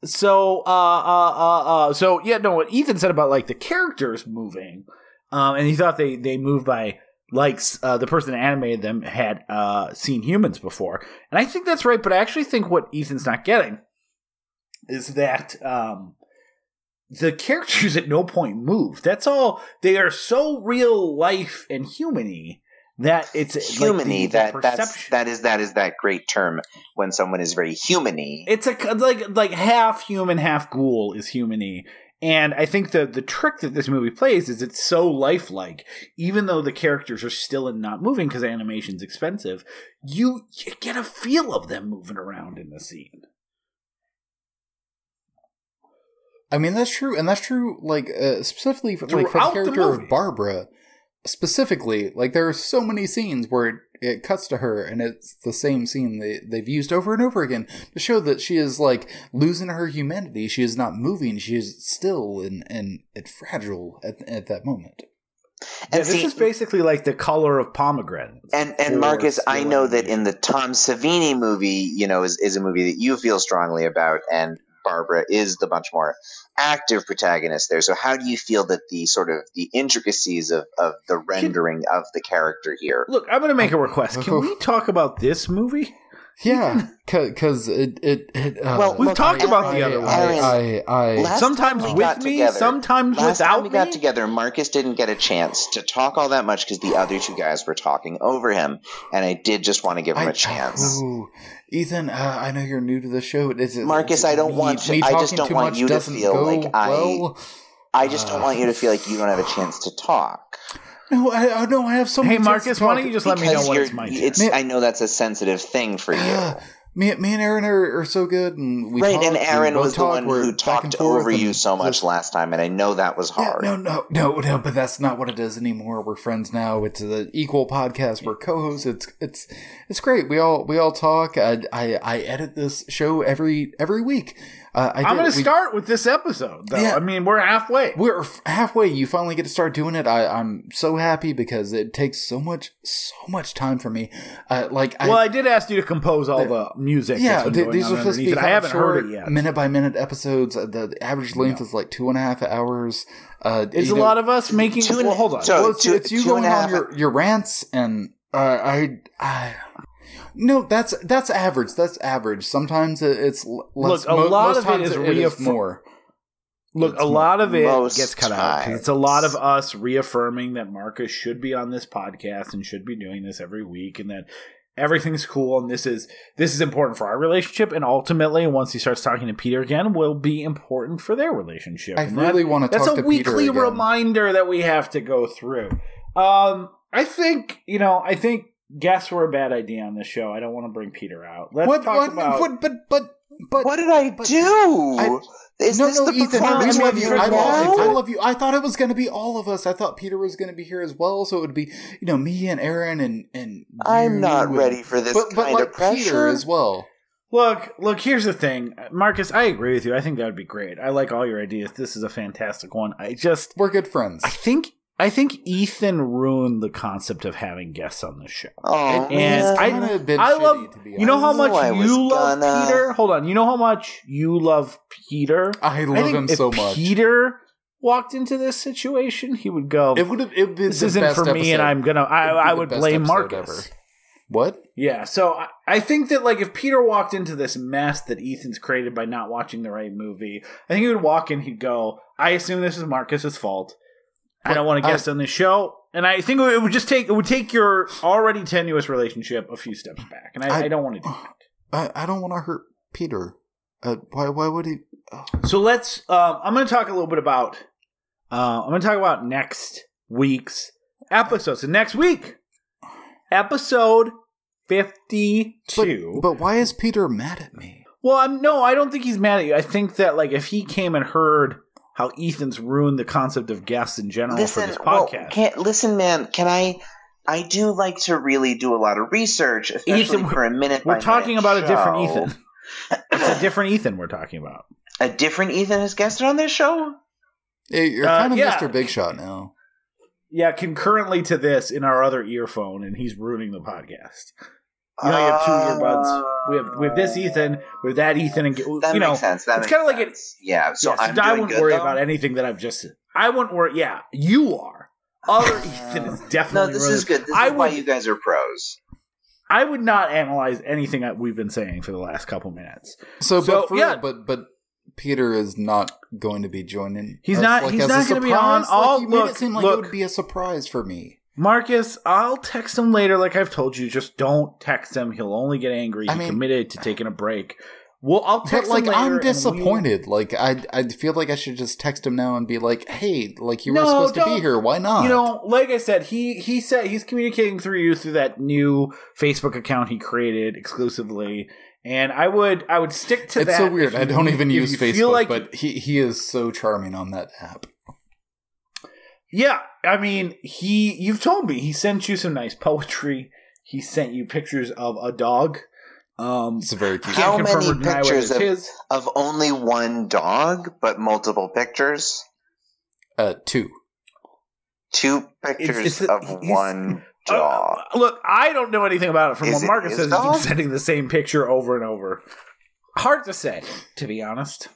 so uh, uh, uh, uh, so yeah, no, what Ethan said about like the characters moving, um, and he thought they they moved by like uh, the person that animated them had uh seen humans before, and I think that's right. But I actually think what Ethan's not getting is that um the characters at no point move. That's all. They are so real life and humany that it's like, humany the that that's perception- that is that is that great term when someone is very humany. it's a like like half human, half ghoul is humany. And I think the the trick that this movie plays is it's so lifelike, even though the characters are still in not moving because animation's expensive. You you get a feel of them moving around in the scene. I mean, that's true, and that's true. Like uh, specifically, for, like for the Throughout the character of Barbara, specifically, like there are so many scenes where it, it cuts to her, and it's the same scene they they've used over and over again to show that she is like losing her humanity. She is not moving. She is still and and, and fragile at at that moment. Yeah, and this is basically like the color of pomegranate. and and for Marcus, I know that in the Tom Savini movie, you know, is is a movie that you feel strongly about, and Barbara is the much more active protagonist there. So how do you feel that the sort of the intricacies of, of the rendering of the character here? Look, I'm going to make a request. Can we talk about this movie? Yeah, because it it, it uh, Well, We've look, talked I- about the other one. Aaron, I I, I sometimes time we got with me, together- sometimes Last without time we got me. together, Marcus didn't get a chance to talk all that much because the other two guys were talking over him, and I did just want to give him I- a chance. Ooh, Ethan, uh, I know you're new to the show. Is it, Marcus, I don't me- want to- me I just don't want you to feel like I- well. I just don't want you to feel like you don't have a chance to talk. No, I, I no, I have so Hey, many. chances Marcus, why don't you just let me know Because when it's my turn? it's, Man- I know that's a sensitive thing for you. Yeah. Me, me and Aaron are, are so good, and we right, talk, and Aaron both was the one who talked over you so much just- last time, and I know that was Yeah, hard. no, no, no, no, but that's not what it is anymore. We're friends now. It's the equal podcast. We're co-hosts. It's it's it's great. We all we all talk. I I, I edit this show every every week. Uh, I I'm going to start with this episode, though. Yeah. I mean, we're halfway. We're f- halfway. You finally get to start doing it. I, I'm so happy because it takes so much, so much time for me. Uh, like, well, I, I did ask you to compose all the music. yeah, that's been th- going these on are supposed to be. I haven't heard it yet. minute by minute episodes. Uh, The, the average length is like two and a half hours. Uh, It's a know- lot of us making. Two and- well, hold on. so- well, it's, two- it's you two going a on half- your, your rants and uh, I, I. No, that's that's average. That's average. Sometimes it's less. Look, a mo- lot most of it times is it reaffirm- more. Look, It's a lot of it gets cut out. 'cause It's a lot of us reaffirming that Marcus should be on this podcast and should be doing this every week, and that everything's cool and this is this is important for our relationship. And ultimately, once he starts talking to Peter again, will be important for their relationship. I And really that- want to That's talk a to weekly Peter again. reminder that we have to go through. Um, I think you know. I think guests were a bad idea on this show. I don't want to bring Peter out. Let's What? talk What? about. what? But but but. What did I but- do? I- Is no, this no, the Ethan. I performance love you. review I love you. I love you. I thought it was going to be all of us. I thought Peter was going to be here as well. So it would be, you know, me and Aaron and and. I'm you not and- ready for this But but kind like of pressure. Peter as well. Look, look, here's the thing. Marcus, I agree with you. I think that would be great. I like all your ideas. This is a fantastic one. I just We're good friends. I think I think Ethan ruined the concept of having guests on the show. Oh, And it's I- kinda been I shitty, love to be you know how much oh, I you love gonna- Peter? Hold on. You know how much you love Peter? I I love think him if so much. Peter walked into this situation, he would go, it would have. It "This the isn't best for me and. I'm going to I It'd I would blame Marcus." ever. What? Yeah, so I, I think that like if Peter walked into this mess that Ethan's created by not watching the right movie, I think he would walk in, he'd go, "I assume this is Marcus's fault. I don't want to I- guest on this show." And I think it would just take it would take your already tenuous relationship a few steps back, and I, I- I don't want to do that. I, I don't want to hurt Peter. Uh, why? Why would he? oh. So let's. Um, I'm going to talk a little bit about. Uh, I'm going to talk about next week's episode. So next week, episode But, fifty-two. but why is Peter mad at me? Well, I'm, no, I don't think he's mad at you. I think that like if he came and heard how Ethan's ruined the concept of guests in general for Listen, this well, podcast. can, listen, man. Can I? I do like to really do a lot of research, especially Ethan, for a minute. we're by talking minute about a different. Ethan. It's a different Ethan we're talking about. A different Ethan has guested on this show. Hey, You're Uh, kind of yeah. Mr. Big Shot now. Yeah, concurrently to this in our other earphone, and he's ruining the podcast. You know, you have two earbuds. We have we have this um, Ethan, we have that Ethan, and That you know, makes sense. That it's kinda like it- Yeah. So yeah, I'm I wouldn't good, worry though? about anything that I've just. I wouldn't worry. Yeah, you are. Other Ethan is definitely. No, this ruining is good. This I is why you guys are pros. I would not analyze anything that we've been saying for the last couple minutes. So, So, but for, yeah. but but Peter is not going to be joining. He's us, not- Like, he's as not gonna be on. I'll- Like, you made look, it seem like look. it would be a surprise for me. Marcus, I'll text him later, like I've told you. Just don't text him; he'll only get angry. I he mean- committed to taking a break. Well, I'll But text like, him later. I'm and we disappointed. Like, I I feel like I should just text him now and be like, "Hey, like you were No, supposed to be here. Why not?" You know, like I said, he he said he's communicating through you through that new Facebook account he created exclusively, and I would I would stick to it's that. so weird. if I don't even use you Facebook, like- but he he is so charming on that app. yeah, I mean, he you've told me he sent you some nice poetry. He sent you pictures of a dog. Um, It's very cute. How can't many or deny whether pictures of- Of only one dog, but multiple pictures. Uh, two. Two pictures it's- of he's- one Uh, dog. look, I don't know anything about it. From Is what Marcus his says, he dog? keeps sending the same picture over and over. Hard to say, to be honest.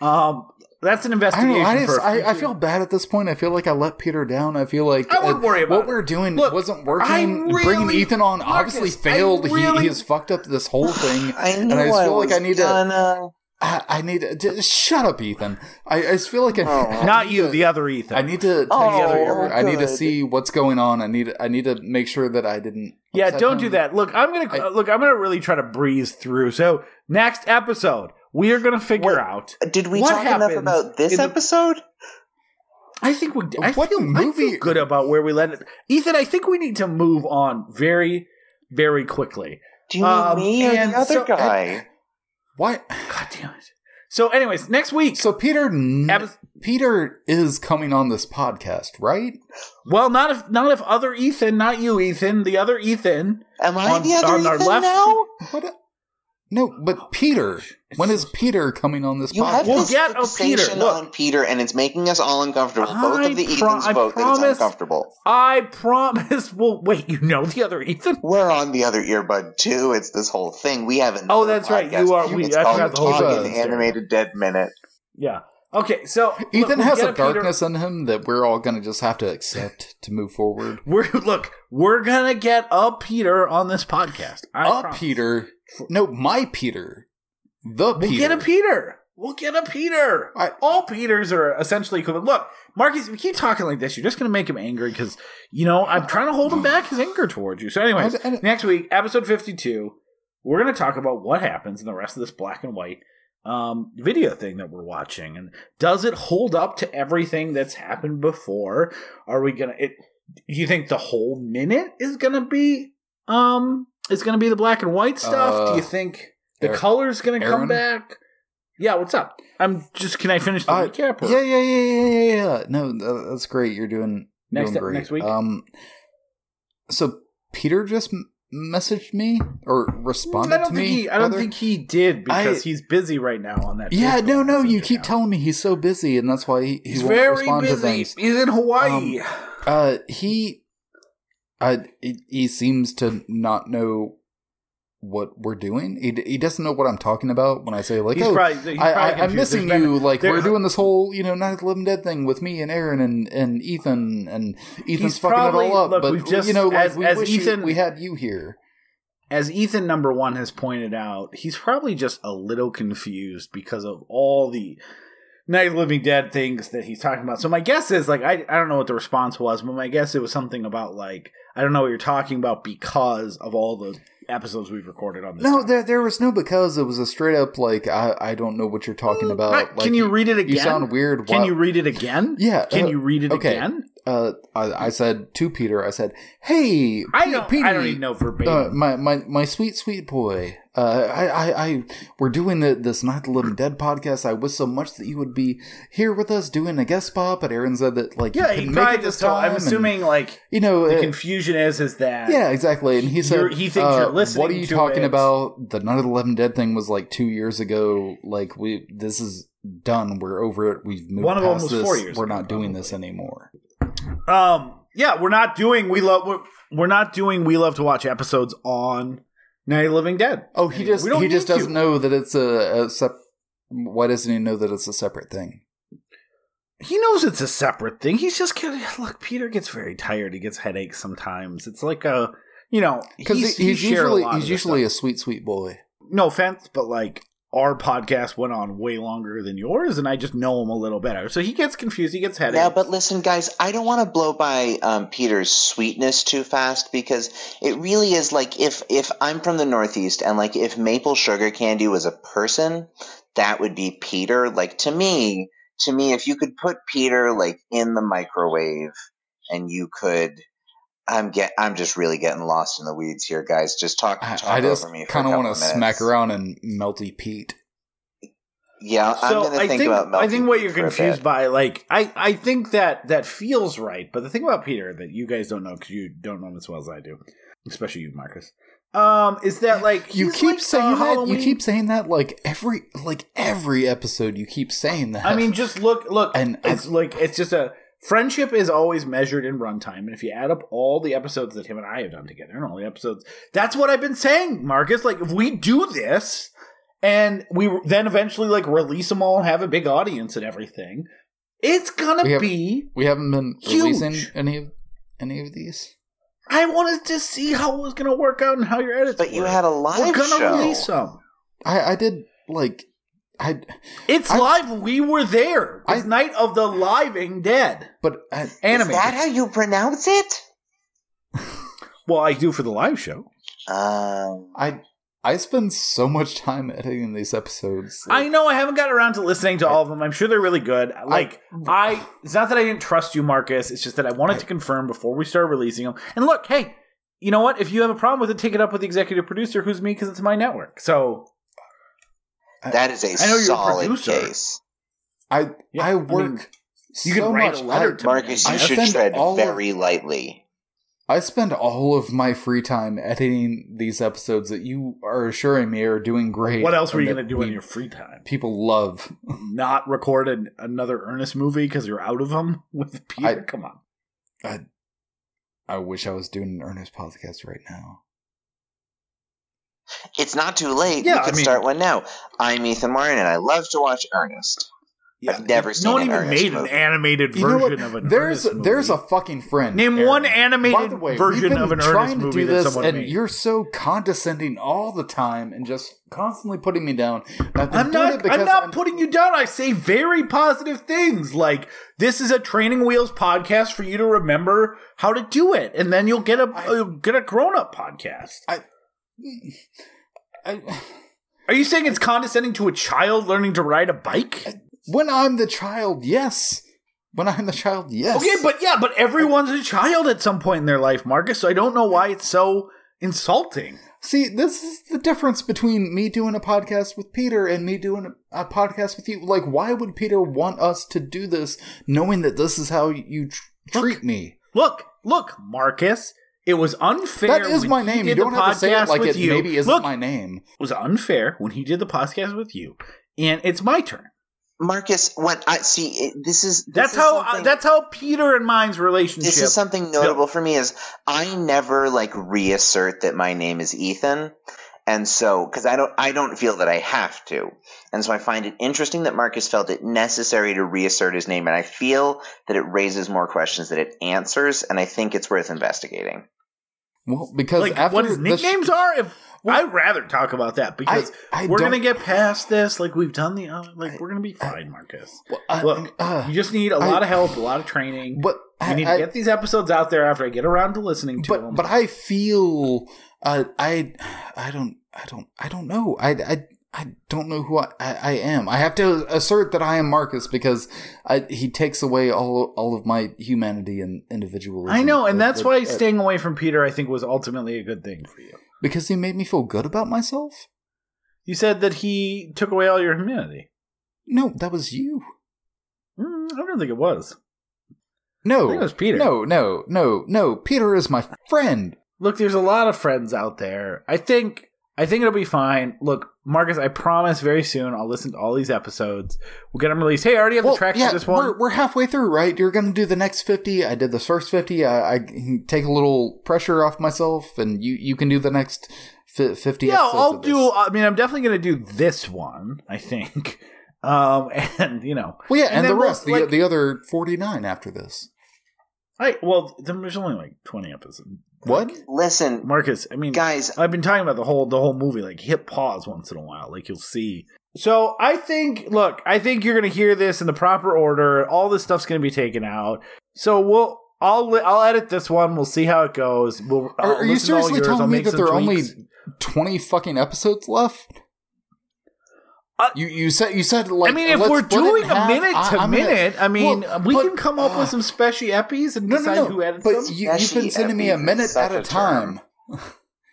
Um, that's an I investigation. know. I, for just, a I, I future- feel bad at this point. I feel like I let Peter down. I feel like I wouldn't uh, worry about what it. we're doing Look, wasn't working. really- Bringing Ethan on Marcus, obviously failed. He, really- he has fucked up this whole thing. I and I just feel like I need to. gonna- I, I need to just shut up, Ethan. I, I just feel like I, Oh. I not you, to- the other Ethan. I need to. Oh, text Peter. I need to see what's going on. I need. I need to make sure that I didn't. yeah, don't him. do that. Look, I'm gonna I- look. I'm gonna really try to breeze through. So next episode, we are gonna figure What- out. Did we What talk enough about this in the- episode? I think we. I What feel, I movie- feel good about where we let it. Ethan, I think we need to move on very, very quickly. Do you mean Um, me or the other so- guy? What? God damn it. So, anyways, next week. So Peter, n- Epi- Peter is coming on this podcast, right? well, not if not if other Ethan, not you, Ethan, the other Ethan. Am I on- the other on our Ethan left- now? What? A- no, oh, but Peter. When is Peter coming on this You have podcast? We'll this get a Peter. Look. on Peter, and it's making us all uncomfortable. Both of the pro- Ethans I vote that it's uncomfortable. I promise. Well, wait, you know the other Ethan? We're on the other earbud too. It's this whole thing. We have another Oh, that's right. You are- we- It's I called forgot the whole Talking. Animated Dead Minute. Yeah. Okay, so Ethan we'll has get a darkness in him that we're all gonna just have to accept to move forward. We're look, we're gonna get a Peter on this podcast. I A promise. Peter, no, my Peter, the We'll Peter. get a Peter. We'll get a Peter. I- All Peters are essentially equivalent. Look, Marcus, if you keep talking like this, you're just going to make him angry because, you know, I'm trying to hold him back his anger towards you. So, anyways, I- I- next week, episode 52, we're going to talk about what happens in the rest of this black and white um, video thing that we're watching. And does it hold up to everything that's happened before? Are we going to, do you think the whole minute is going to be, um, is going to be the black and white stuff? Uh, do you think the Aaron- color's going to come back? Yeah, what's up? I'm just. Can I finish the Uh, recap? or- Yeah, yeah, yeah, yeah, yeah, yeah. No, that's great. You're doing Next- doing great. next week? Um, so Peter just messaged me or responded I don't to think me. he. I don't think he did because I- he's busy right now on that. Yeah, no, no. You keep account. telling me he's so busy, and that's why he, he He's won't very respond to busy. things. He's in Hawaii. Uh, he, uh, he, he seems to not know what we're doing. He, he doesn't know what I'm talking about when I say like, he's oh, probably. He's I, I, I'm missing There's been- you. Like we're doing this whole, you know, Night of the Living Dead thing with me and Aaron and, and Ethan and Ethan's fucking probably- it all up. look, but we've just- you know, like as- we as wish you- Ethan- we had you here. as Ethan number one has pointed out, he's probably just a little confused because of all the Night of Living Dead things that he's talking about. So my guess is like I I don't know what the response was, but my guess it was something about like I don't know what you're talking about because of all the episodes we've recorded on this. No, there there was no because it was a straight up like I I don't know what you're talking about. Right, Like, Can you read it again? You sound weird. Can Why- you read it again? Yeah, Can uh, you read it okay. again? Uh, I, I said to Peter, I said, "Hey, I Pe- don't. Petey, I don't even know verbatim. uh, my, my my sweet sweet boy. Uh, I, I I we're doing the, this Night of the Living Dead podcast. I wish so much that you would be here with us doing a guest spot, but Aaron said that like yeah, you he probably just told. I'm and, assuming like you know the uh, confusion is is that Yeah, exactly. And he said, he thinks uh, you're listening What are you talking it." about? The Night of the Living Dead thing was like two years ago. Like we, this is done. We're over it. We've moved One of them past was this. four years We're ago, not doing probably. this anymore. Um, yeah, we're not doing we love we're, we're not doing we love to watch episodes on Night of Living Dead. Oh, he just he just to. doesn't know that it's a, a sep- Why doesn't he know that it's a separate thing? He knows it's a separate thing. He's just kidding. Look, Peter gets very tired. He gets headaches sometimes. It's like a you know Because he's, he's, he share a usually he's usually stuff. a sweet sweet boy. no offense, but like our podcast went on way longer than yours, and I just know him a little better. So he gets confused. He gets headaches. Yeah, but listen, guys, I don't want to blow by um, Peter's sweetness too fast because it really is like if if I'm from the Northeast and like if maple sugar candy was a person, that would be Peter. Like to me, to me, if you could put Peter like in the microwave and you could. I'm get. I'm just really getting lost in the weeds here, guys. Just talk. I, talk I just over me. kind of want want to smack around and melty Pete. Yeah, I'm so gonna I think, think about. I think what you're confused by, like I I think that that feels right, but the thing about Peter that you guys don't know because you don't know him as well as I do, especially you, Marcus, um, is that like You keep like, saying uh, that. You keep saying that like every like every episode. You keep saying that. I mean, just look, look, And it's like it's just a friendship is always measured in runtime, and if you add up all the episodes that him and I have done together, and all the episodes, that's what I've been saying, Marcus. Like, if we do this, and we then eventually like release them all and have a big audience and everything, it's gonna We have- be. we haven't been Huge. releasing any of any of these. I wanted to see how it was gonna work out and how your edits. But you had a We're gonna show. release them. I I did like I It's I- live. We were there. It's I- Night of the Living Dead. but I, Is that how you pronounce it? well, I do for the live show. Um, I I spend so much time editing these episodes. I know I haven't got around to listening to all of them. I'm sure they're really good. Like I, it's not that I didn't trust you, Marcus. It's just that I wanted I- to confirm before we start releasing them. And look, hey, you know what? If you have a problem with it, take it up with the executive producer, who's me, because it's my network. So that is a I know you're a solid case. I Yeah, I I work mean, so you can write much. a letter I, to Marcus, me. you I should tread all of- very lightly. I spend all of my free time editing these episodes that you are assuring me are doing great. What else were you going to do in your free time? people love? Not record an, another Ernest movie because you're out of them with Peter? I- Come on. I I wish I was doing an Ernest podcast right now. It's not too late. Yeah, we I can mean- start one now. I'm Ethan Martin, and I love to watch Ernest. I've never seen No one an even Ernest made movie. an animated You know version of an There's Ernest there's a fucking friend. Name Aaron. one animated way, version of an trying Ernest to movie do that this, someone and made. you're so condescending all the time and just constantly putting me down. I've been I'm not. I'm not I'm- putting you down. I say very positive things. Like this is a Training Wheels podcast for you to remember how to do it, and then you'll get a I- you'll get a grown up podcast. I, Are you saying it's condescending to a child learning to ride a bike? when I'm the child, yes. When I'm the child, yes. Okay, but yeah, but everyone's a child at some point in their life, Marcus. So I don't know why it's so insulting. See, this is the difference between me doing a podcast with Peter and me doing a, a podcast with you. Like, why would Peter want us to do this knowing that this is how you tr- treat me? Look, look, Marcus. It was unfair. That is when my name. You don't have to say it like with it you. maybe isn't Look, my name. It was unfair when he did the podcast with you, and it's my turn. Marcus, when I see it, this is this That's is how something- that's how Peter and mine's relationship. this is something notable for me is I never like reassert that my name is Ethan. And so, because I don't, I don't feel that I have to, and so I find it interesting that Marcus felt it necessary to reassert his name, and I feel that it raises more questions than it answers, and I think it's worth investigating. Well, because like after what his the sh- nicknames are. If Well, I'd rather talk about that because I we're gonna get past this. Like we've done the, uh, like we're gonna be fine, Marcus. Well, I- Look, uh, you just need a lot of help, a lot of training. but You need I, to get these episodes out there after I get around to listening to but them. but I feel uh, I I don't I don't I don't know I I I don't know who I, I, I am. I have to assert that I am Marcus because I, he takes away all all of my humanity and individualism. I know, and that's uh, why uh, staying away from Peter, I think, was ultimately a good thing for you. because he made me feel good about myself. You said that he took away all your humanity. No, that was you. Mm, I don't think it was. No, I think it was Peter. No, no, no, no. Peter is my friend. Look, there's a lot of friends out there. I think I think it'll be fine. Look, Marcus, I promise very soon I'll listen to all these episodes. We'll get them released. Hey, I already have the track yeah, for this one. We're, we're halfway through, right? You're going to do the next 50. I did the first 50. I, I take a little pressure off myself, and you, you can do the next 50 yeah, episodes I'll do. I mean, I'm definitely going to do this one. I think, um, and you know, Well, yeah, and, then the we'll, rest, the, like- the other 49 after this. I well, there's only like 20 episodes. What? Listen, Marcus? I mean, guys, I've been talking about the whole the whole movie. Like hit pause once in a while, like you'll see. So I think, look, I think you're gonna hear this in the proper order. All this stuff's gonna be taken out. So we'll, I'll, li- I'll edit this one. We'll see how it goes. We'll. Are, I'll are you listen to all seriously yours. I'll telling me that some there are only 20 fucking episodes left? Uh, you you said you said like I mean, if we're doing a half. minute I- to I'm gonna- minute, I mean, Well, we but- can come up uh, with some special eppies and No, no, decide no. who edits But them. you, you've been sending me a minute at a a time.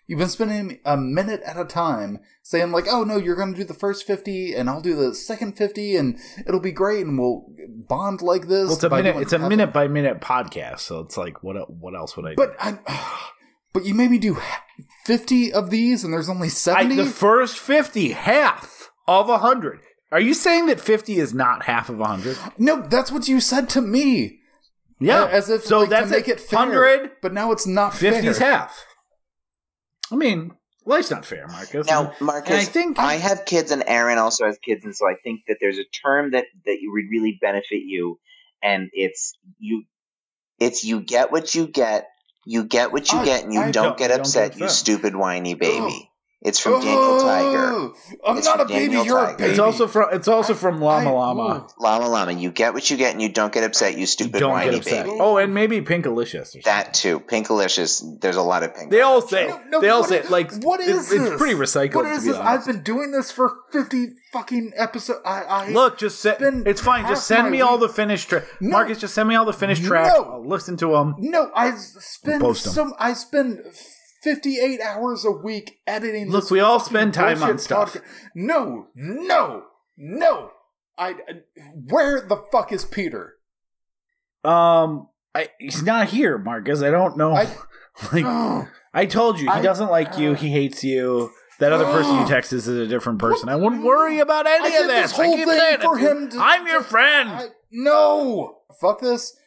You've been spending a minute at a time saying like, "Oh no, you're going to do the first 50 and I'll do the second 50 and it'll be great and we'll bond like this." well, it's a minute. doing It's a half- minute by minute podcast, so it's like, what? What else would I? do? But I But you made me do 50 of these and there's only 70. the first 50, half of 100. Are you saying that 50 is not half of 100? no, that's what you said to me. Yeah. As if so like, that's to make it fair. 100, But now it's not 50 is half. I mean, life's not fair, Marcus. now, Marcus, and I think I have kids and Aaron also has kids, and so I think that there's a term that that would really benefit you, and it's you, it's you get what you get, you get what you I- get, and you I don't, don't- get don't get upset, you stupid whiny baby. It's from Daniel oh, Tiger. Oh, I'm It's not a from baby. Daniel You're a baby. it's also from it's also from Llama I- Llama. Llama Llama, you get what you get, and you don't get upset, you You stupid don't whiny get upset. baby. Oh, and maybe Pinkalicious. Or. That too, Pinkalicious. There's a lot of pink. They all say. No, no, they all say is- like what is it's, this? it's pretty recycled. What to be this? honest. I've been doing this for 50 fucking episodes. I, I Look, just se- been it's fine. Just send my me all the finished tracks. No. Marcus, just send me all the finished tracks. No. I'll listen to them. No, I spend post 'em. some. I spend 58 hours a week editing. Look, we all spend time on stuff. No, no, no. I, I- where the fuck is Peter? Um, I, he's not here, Marcus. I don't know. I- like Ugh. I told you, he doesn't like you. He hates you. That other person you text is a different person. I wouldn't worry about any I of this. this whole I keep thing for him to, i'm your friend. I, no, fuck this.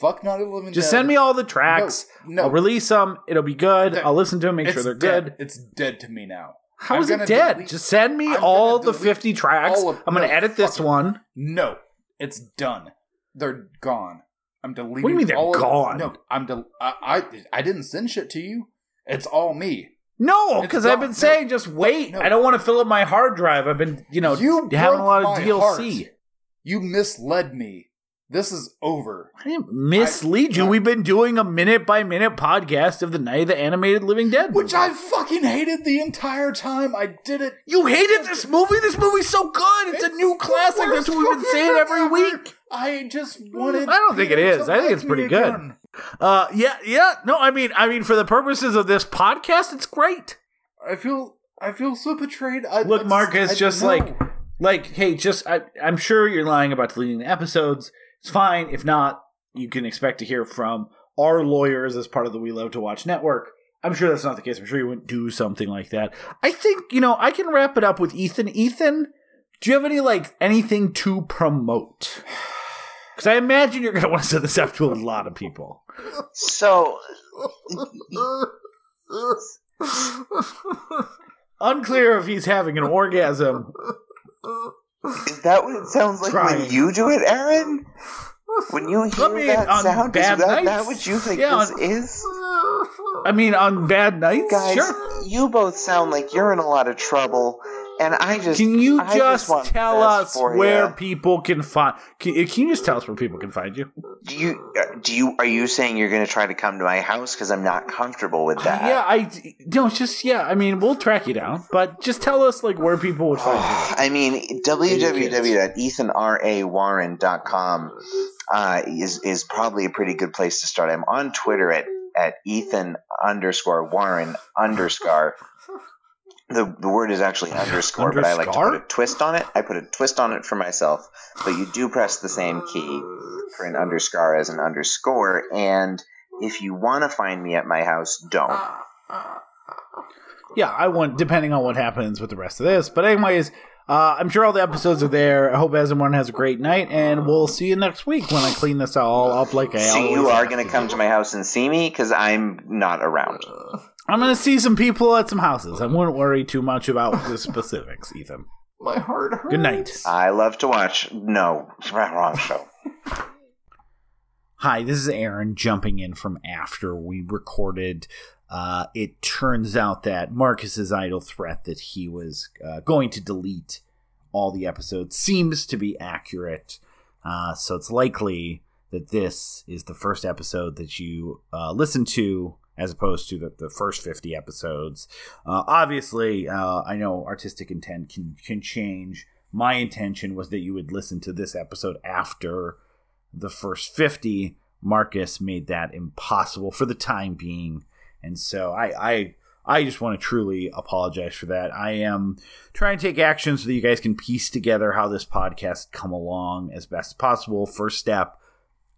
Fuck not a living. Just Dead. send me all the tracks. No, no. I'll release them. It'll be good. That- I'll listen to them, make sure they're dead. good. It's dead to me now. How I'm is it dead? delete- Just send me I'm all the 50 tracks. of- I'm going to no, edit this one. No, it's done. They're gone. I'm deleting. What do you mean they're of- gone? no, I'm. Del- I, I I didn't send shit to you. It's all me. No, because I've been No. saying just wait. No. I don't want to fill up my hard drive. I've been, you know, You having a lot of DLC. heart. You misled me. This is over. I didn't mislead you. I- We've been doing a minute by minute podcast of the Night of the Animated Living Dead. Which movie. I fucking hated the entire time. I did it. You hated this movie? This movie's so good. It's, a new classic. That's what we've been saying every ever. week. I just wanted. I don't think it is. I think it's pretty good. Uh, yeah, yeah. No, I mean, I mean, for the purposes of this podcast, it's great. I feel. I feel so betrayed. I, Look, I Marcus, I just know. like, like, hey, just I, I'm sure you're lying about deleting the episodes. It's fine. If not, you can expect to hear from our lawyers as part of the We Love to Watch network. I'm sure that's not the case. I'm sure you wouldn't do something like that. I think you know I can wrap it up with Ethan. Ethan, do you have any like anything to promote? Because I imagine you're going to want to send this out to a lot of people. So Unclear if he's having an orgasm. is that what it sounds like when you do it, Aaron? When you hear mean, that on sound, is bad that, that nights? what you think Yeah, this on- is? I mean, on bad nights, Guys, sure. you both sound like you're in a lot of trouble, and I just Can you I just, want tell us where ya. people can find? Can, can you just tell us where people can find you? Do you uh, do you are you saying you're going to try to come to my house because I'm not comfortable with that? Yeah, I no, just yeah. I mean, we'll track you down, but just tell us like where people would find you. I mean, www.ethanrawarren.com uh, is is probably a pretty good place to start. I'm on Twitter at at Ethan underscore Warren underscore. The the word is actually underscore, but I like to put a twist on it. I put a twist on it for myself, but you do press the same key for an underscore as an underscore. And if you want to find me at my house, don't. Yeah, I want depending on what happens with the rest of this. But anyways, uh, I'm sure all the episodes are there. I hope everyone has a great night, and we'll see you next week when I clean this all up like I So always you are going to to come to my house and see me because I'm not around. I'm going to see some people at some houses. I wouldn't worry too much about the specifics, Ethan. My heart hurts. Good night. I love to watch. No, wrong show. Hi, this is Aaron jumping in from after we recorded. Uh, it turns out that Marcus's idle threat that he was uh, going to delete all the episodes seems to be accurate. Uh, so it's likely that this is the first episode that you uh, listen to as opposed to the, the first 50 episodes. Uh, obviously, uh, I know artistic intent can, can change. My intention was that you would listen to this episode after the first 50 marcus made that impossible for the time being and so i i i just want to truly apologize for that i am trying to take action so that you guys can piece together how this podcast come along as best as possible first step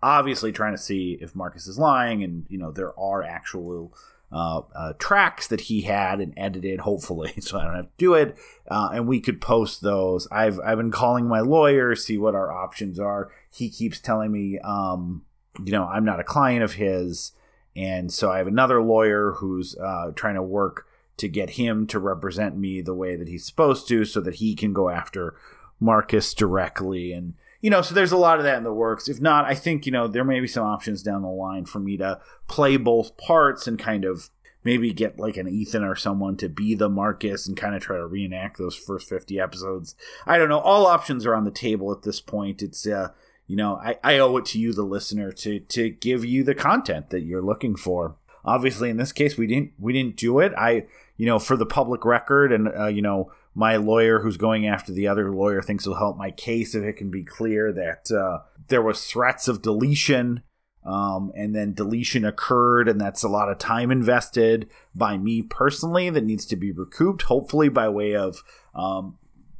obviously trying to see if marcus is lying and you know there are actual uh, uh, tracks that he had and edited, hopefully, so I don't have to do it. Uh, and we could post those. I've I've been calling my lawyer, see what our options are. He keeps telling me, um, you know, I'm not a client of his, and so I have another lawyer who's uh, trying to work to get him to represent me the way that he's supposed to, so that he can go after Marcus directly and you know, so there's a lot of that in the works. If not, I think, you know, there may be some options down the line for me to play both parts and kind of maybe get like an Ethan or someone to be the Marcus and kind of try to reenact those first 50 episodes. I don't know. All options are on the table at this point. It's, uh, you know, I, I owe it to you, the listener, to to give you the content that you're looking for. Obviously, in this case, we didn't we didn't do it. I, you know, for the public record, and uh, you know, my lawyer who's going after the other lawyer thinks will help my case if it can be clear that uh, there was threats of deletion um, and then deletion occurred and that's a lot of time invested by me personally that needs to be recouped hopefully by way of um,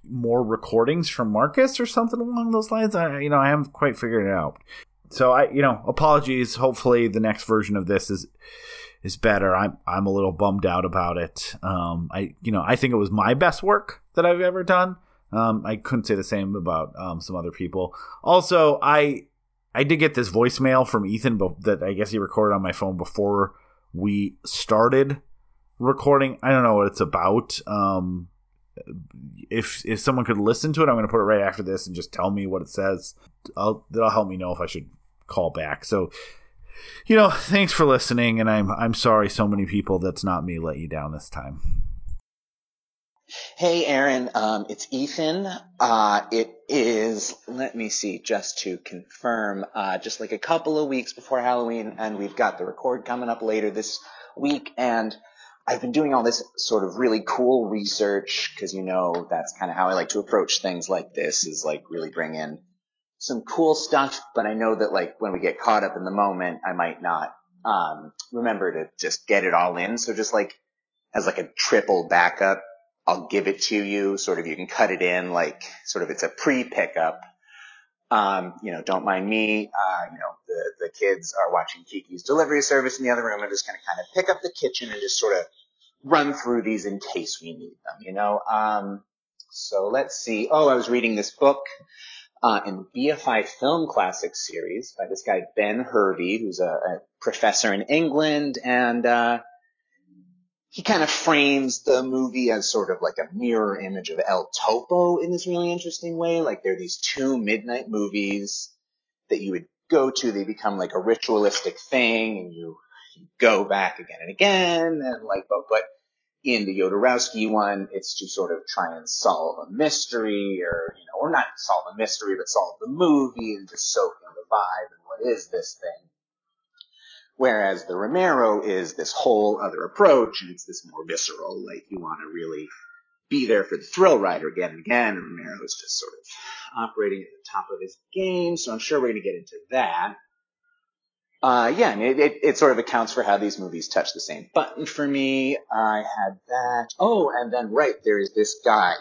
more recordings from marcus or something along those lines i you know i haven't quite figured it out so i you know apologies hopefully the next version of this is is better. I'm I'm a little bummed out about it. Um, I you know I think it was my best work that I've ever done. Um, I couldn't say the same about um, some other people. Also, I I did get this voicemail from Ethan that I guess he recorded on my phone before we started recording. I don't know what it's about. Um, if if someone could listen to it, I'm going to put it right after this and just tell me what it says. I'll, that'll help me know if I should call back. So you know, thanks for listening, and I'm I'm sorry so many people that's not me let you down this time. Hey, Aaron. Um, it's Ethan. Uh, it is. Let me see, just to confirm, uh, just like a couple of weeks before Halloween, and we've got the record coming up later this week, and I've been doing all this sort of really cool research because you know that's kind of how I like to approach things like this is like really bring in some cool stuff, but I know that like when we get caught up in the moment, I might not um, remember to just get it all in. So just like as like a triple backup, I'll give it to you. Sort of you can cut it in like sort of it's a pre pickup. Um, you know, don't mind me. Uh, you know, the the kids are watching Kiki's delivery service in the other room. I'm just gonna kind of pick up the kitchen and just sort of run through these in case we need them. You know. Um, so let's see. Oh, I was reading this book uh, in the BFI Film Classics series by this guy Ben Hervey, who's a, a professor in England, and uh, he kind of frames the movie as sort of like a mirror image of El Topo in this really interesting way. Like there are these two midnight movies that you would go to; they become like a ritualistic thing, and you, go back again and again, and like, but but In the Jodorowsky one, it's to sort of try and solve a mystery or, you know, or not solve a mystery, but solve the movie and just soak in the vibe and what is this thing. Whereas the Romero is this whole other approach and it's this more visceral, like you want to really be there for the thrill ride again and again. And Romero is just sort of operating at the top of his game. So I'm sure we're going to get into that. Uh, yeah, and it, it, it sort of accounts for how these movies touch the same button for me. I had that. Oh, and then right, there's this guy,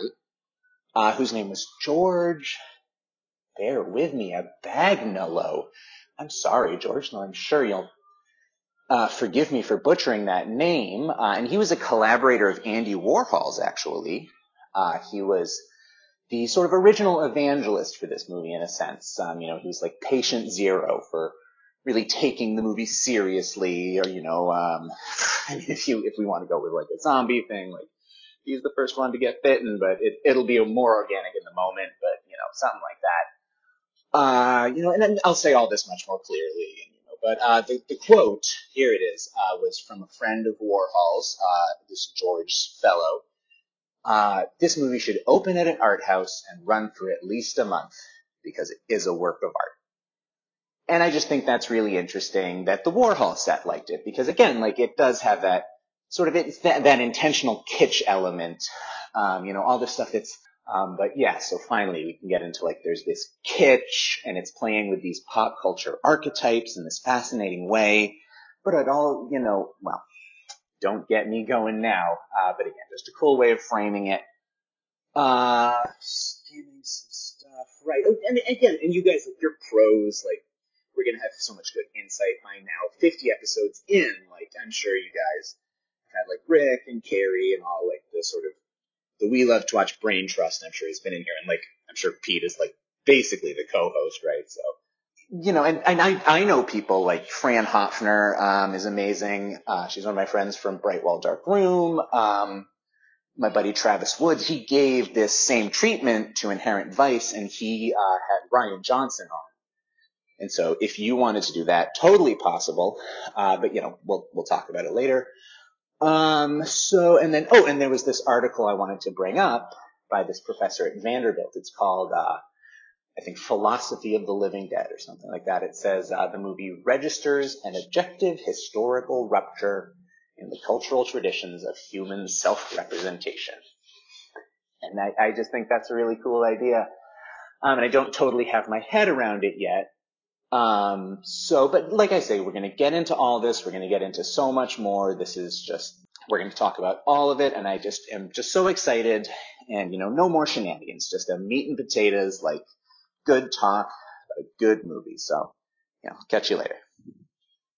uh, whose name was George, bear with me, a Bagnolo. I'm sorry, George, no, I'm sure you'll, uh, forgive me for butchering that name. Uh, and he was a collaborator of Andy Warhol's, actually. Uh, he was the sort of original evangelist for this movie in a sense. Um, you know, he was like patient zero for really taking the movie seriously, or you know, um, I mean, if you if we want to go with like a zombie thing, like he's the first one to get bitten, but it it'll be more organic in the moment, but you know, something like that. Uh, you know, and I'll say all this much more clearly, but uh, the the quote here it is uh, was from a friend of Warhol's, uh, this George Fellow. Uh, this movie should open at an art house and run for at least a month because it is a work of art. And I just think that's really interesting that the Warhol set liked it because again, like it does have that sort of that, that intentional kitsch element, um, you know, all the stuff that's, um, but yeah, so finally we can get into like there's this kitsch and it's playing with these pop culture archetypes in this fascinating way, but it all, you know, well, don't get me going now, uh, but again, just a cool way of framing it. Uh, some stuff, right? And again, and you guys, like, you're pros, like, we're gonna have so much good insight by now. 50 episodes in, like I'm sure you guys had like Rick and Carrie and all like the sort of the We Love to Watch Brain Trust. I'm sure he's been in here, and like I'm sure Pete is like basically the co-host, right? So you know, and, and I, I know people like Fran Hoffner um, is amazing. Uh, she's one of my friends from Bright Wall Dark Room. Um, my buddy Travis Woods, he gave this same treatment to Inherent Vice, and he uh, had Rian Johnson on. And so if you wanted to do that, totally possible. Uh, but you know, we'll, we'll talk about it later. Um, so, and then, oh, and there was this article I wanted to bring up by this professor at Vanderbilt. It's called, uh, I think Philosophy of the Living Dead or something like that. It says, uh, the movie registers an objective historical rupture in the cultural traditions of human self-representation. And I, I just think that's a really cool idea. Um, and I don't totally have my head around it yet. Um, so, but like I say, we're going to get into all this. We're going to get into so much more. This is just, we're going to talk about all of it. And I just am just so excited and, you know, no more shenanigans, just a meat and potatoes, like good talk, a good movie. So, you know, catch you later.